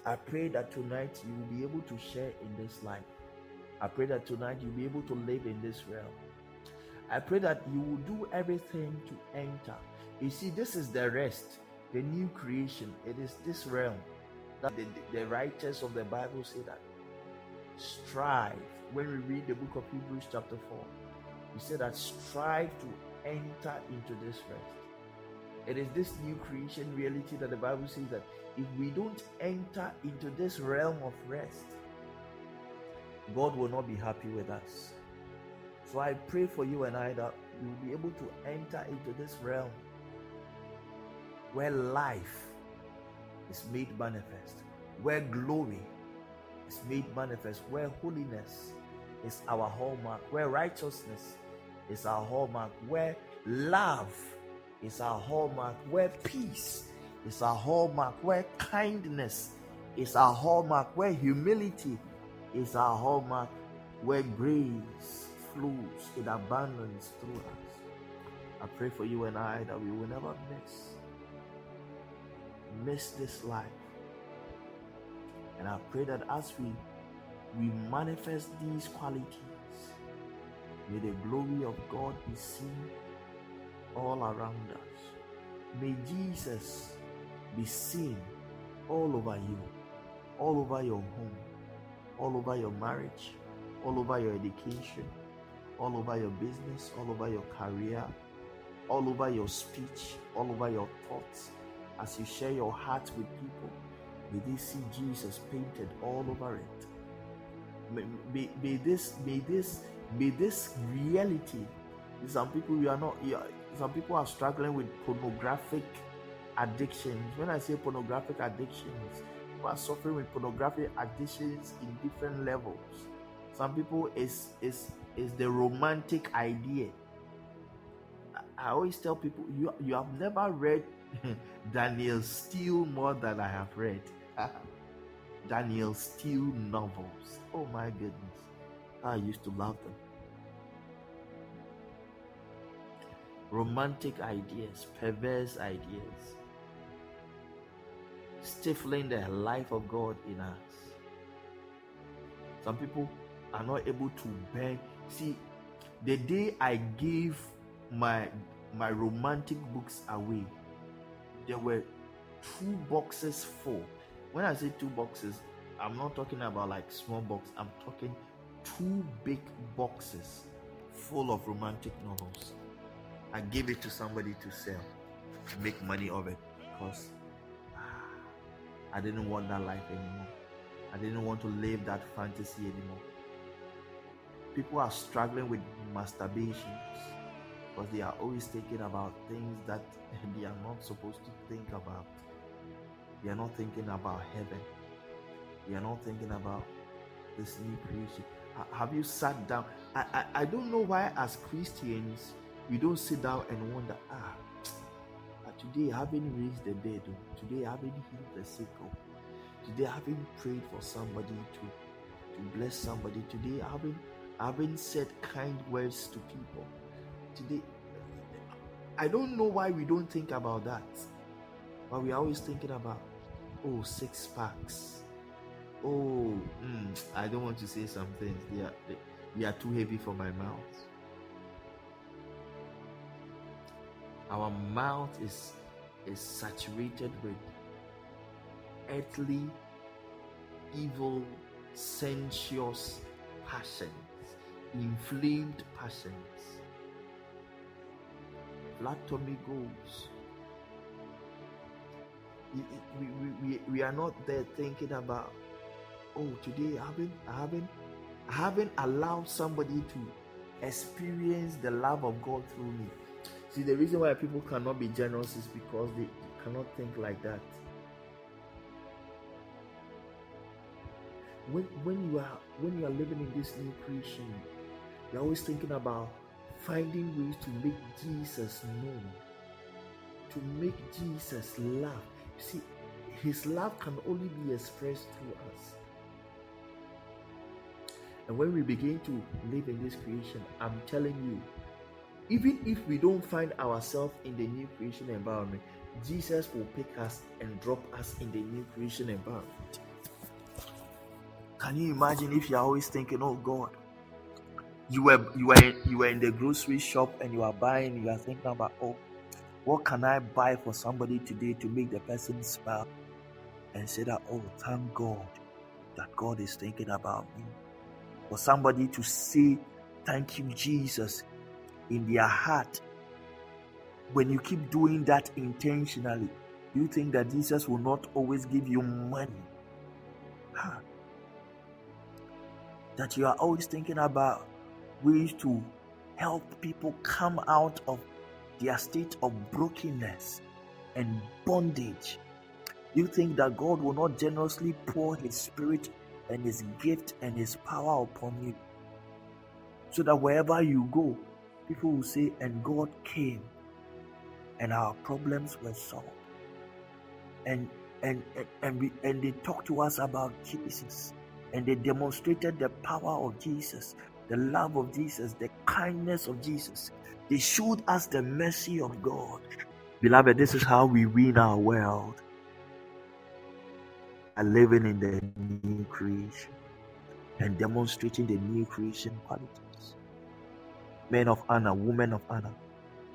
Speaker 2: I pray that tonight you will be able to share in this life. I pray that tonight you'll be able to live in this realm. I pray that you will do everything to enter. You see, this is the rest, the new creation. It is this realm that the, the writers of the Bible say that strive. When we read the book of Hebrews, chapter 4, we say that strive to enter into this rest. It is this new creation reality that the Bible says that if we don't enter into this realm of rest, God will not be happy with us. So I pray for you and I that you will be able to enter into this realm where life is made manifest, where glory is made manifest, where holiness is our hallmark, where righteousness is our hallmark, where love is our hallmark, where peace is our hallmark, where kindness is our hallmark, where humility is our hallmark, where grace flows in abundance through us. I pray for you and I that we will never miss miss this life. And I pray that as we we manifest these qualities, may the glory of God be seen all around us. May Jesus be seen all over you, all over your home, all over your marriage, all over your education, all over your business, all over your career, all over your speech, all over your thoughts. As you share your heart with people, may they see Jesus painted all over it. May, may, may this, may this, may this reality. Some people you are not. You are, some people are struggling with pornographic addictions. When I say pornographic addictions, people are suffering with pornographic addictions in different levels. Some people is is is the romantic idea. I always tell people you you have never read Danielle Steel more than I have read. Danielle Steel novels. Oh my goodness. I used to love them. Romantic ideas, perverse ideas, stifling the life of God in us. Some people are not able to bear. See, the day I gave my my romantic books away, there were two boxes full. When I say two boxes, I'm not talking about like small box. I'm talking two big boxes full of romantic novels. I gave it to somebody to sell, to make money of it, because ah, I didn't want that life anymore. I didn't want to live that fantasy anymore. People are struggling with masturbation because they are always thinking about things that they are not supposed to think about. They are not thinking about heaven. They are not thinking about this new creation. Have you sat down? I, I, I don't know why, as Christians, we don't sit down and wonder, ah, today I haven't raised the dead. Oh. Today I haven't healed the sick. Oh. Today I haven't prayed for somebody to, to bless somebody. Today I haven't, I haven't said kind words to people today. I don't know why we don't think about that, but we're always thinking about, oh, six packs. Oh, mm, I don't want to say some things. They are, they, they are too heavy for my mouth. Our mouth is is saturated with earthly, evil, sensuous passions, inflamed passions flattery goals. We, we, we, we are not there thinking about oh, today I haven't, I haven't, I haven't allowed somebody to experience the love of God through me. See, the reason why people cannot be generous is because they cannot think like that. When, when you are when you are living in this new creation, you're always thinking about finding ways to make Jesus known, to make Jesus laugh. You see, his love can only be expressed through us. And when we begin to live in this creation, I'm telling you, even if we don't find ourselves in the new creation environment, Jesus will pick us and drop us in the new creation environment. Can you imagine if you're always thinking, oh God, you were you were you were in the grocery shop and you are buying, you are thinking about, oh, what can I buy for somebody today to make the person smile? And say that, oh, thank God that God is thinking about me. For somebody to say, thank you, Jesus, in their heart. When you keep doing that intentionally, you think that Jesus will not always give you money? Huh that you are always thinking about ways to help people come out of their state of brokenness and bondage. You think that God will not generously pour His Spirit and His gift and His power upon you. So that wherever you go, people will say, And God came and our problems were solved. And and and, we, and they talked to us about Jesus and they demonstrated the power of Jesus, the love of Jesus, the kindness of Jesus. They showed us the mercy of God. Beloved, this is how we win our world. Are living in the new creation and demonstrating the new creation qualities. Men of honor, women of honor,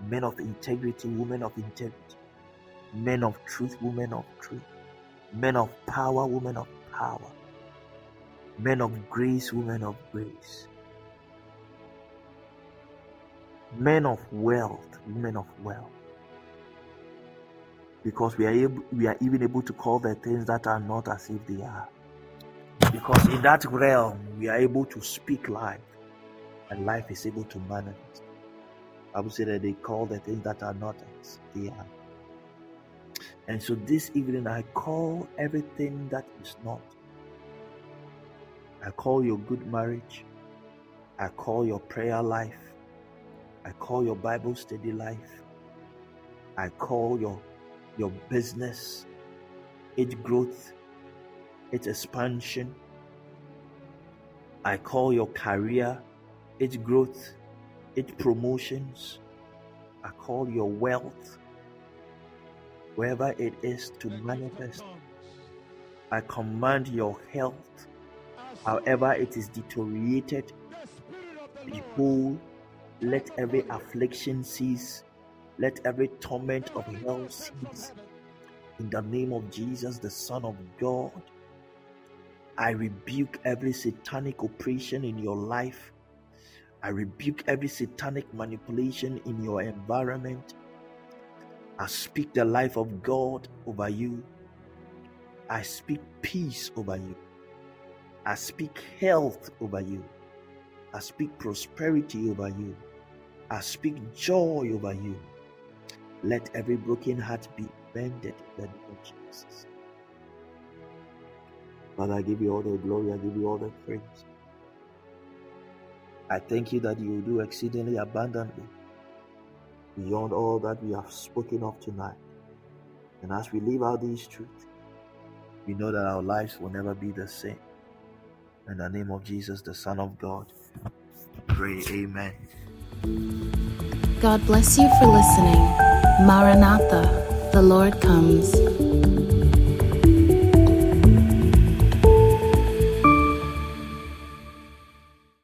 Speaker 2: men of integrity, women of integrity, men of truth, women of truth, men of power, women of power, men of grace, women of grace, men of wealth, women of wealth. Because we are able, we are even able to call the things that are not as if they are. Because in that realm, we are able to speak life, and life is able to manifest. I would say that they call the things that are not as they are. And so this evening, I call everything that is not I call your good marriage. I call your prayer life. I call your Bible study life. I call your your business, its growth, its expansion. I call your career, its growth, its promotions. I call your wealth, wherever it is, to manifest. I command your health However, it is deteriorated. Behold, let every affliction cease, let every torment of hell cease. In the name of Jesus, the Son of God, I rebuke every satanic oppression in your life. I rebuke every satanic manipulation in your environment. I speak the life of God over you. I speak peace over you. I speak health over you. I speak prosperity over you. I speak joy over you. Let every broken heart be mended in the name of Jesus. Father, I give you all the glory, I give you all the praise. I thank you that you do exceedingly abundantly beyond all that we have spoken of tonight. And as we live out these truths, we know that our lives will never be the same. In the name of Jesus, the Son of God, pray, Amen.
Speaker 1: God bless you for listening. Maranatha, the Lord comes.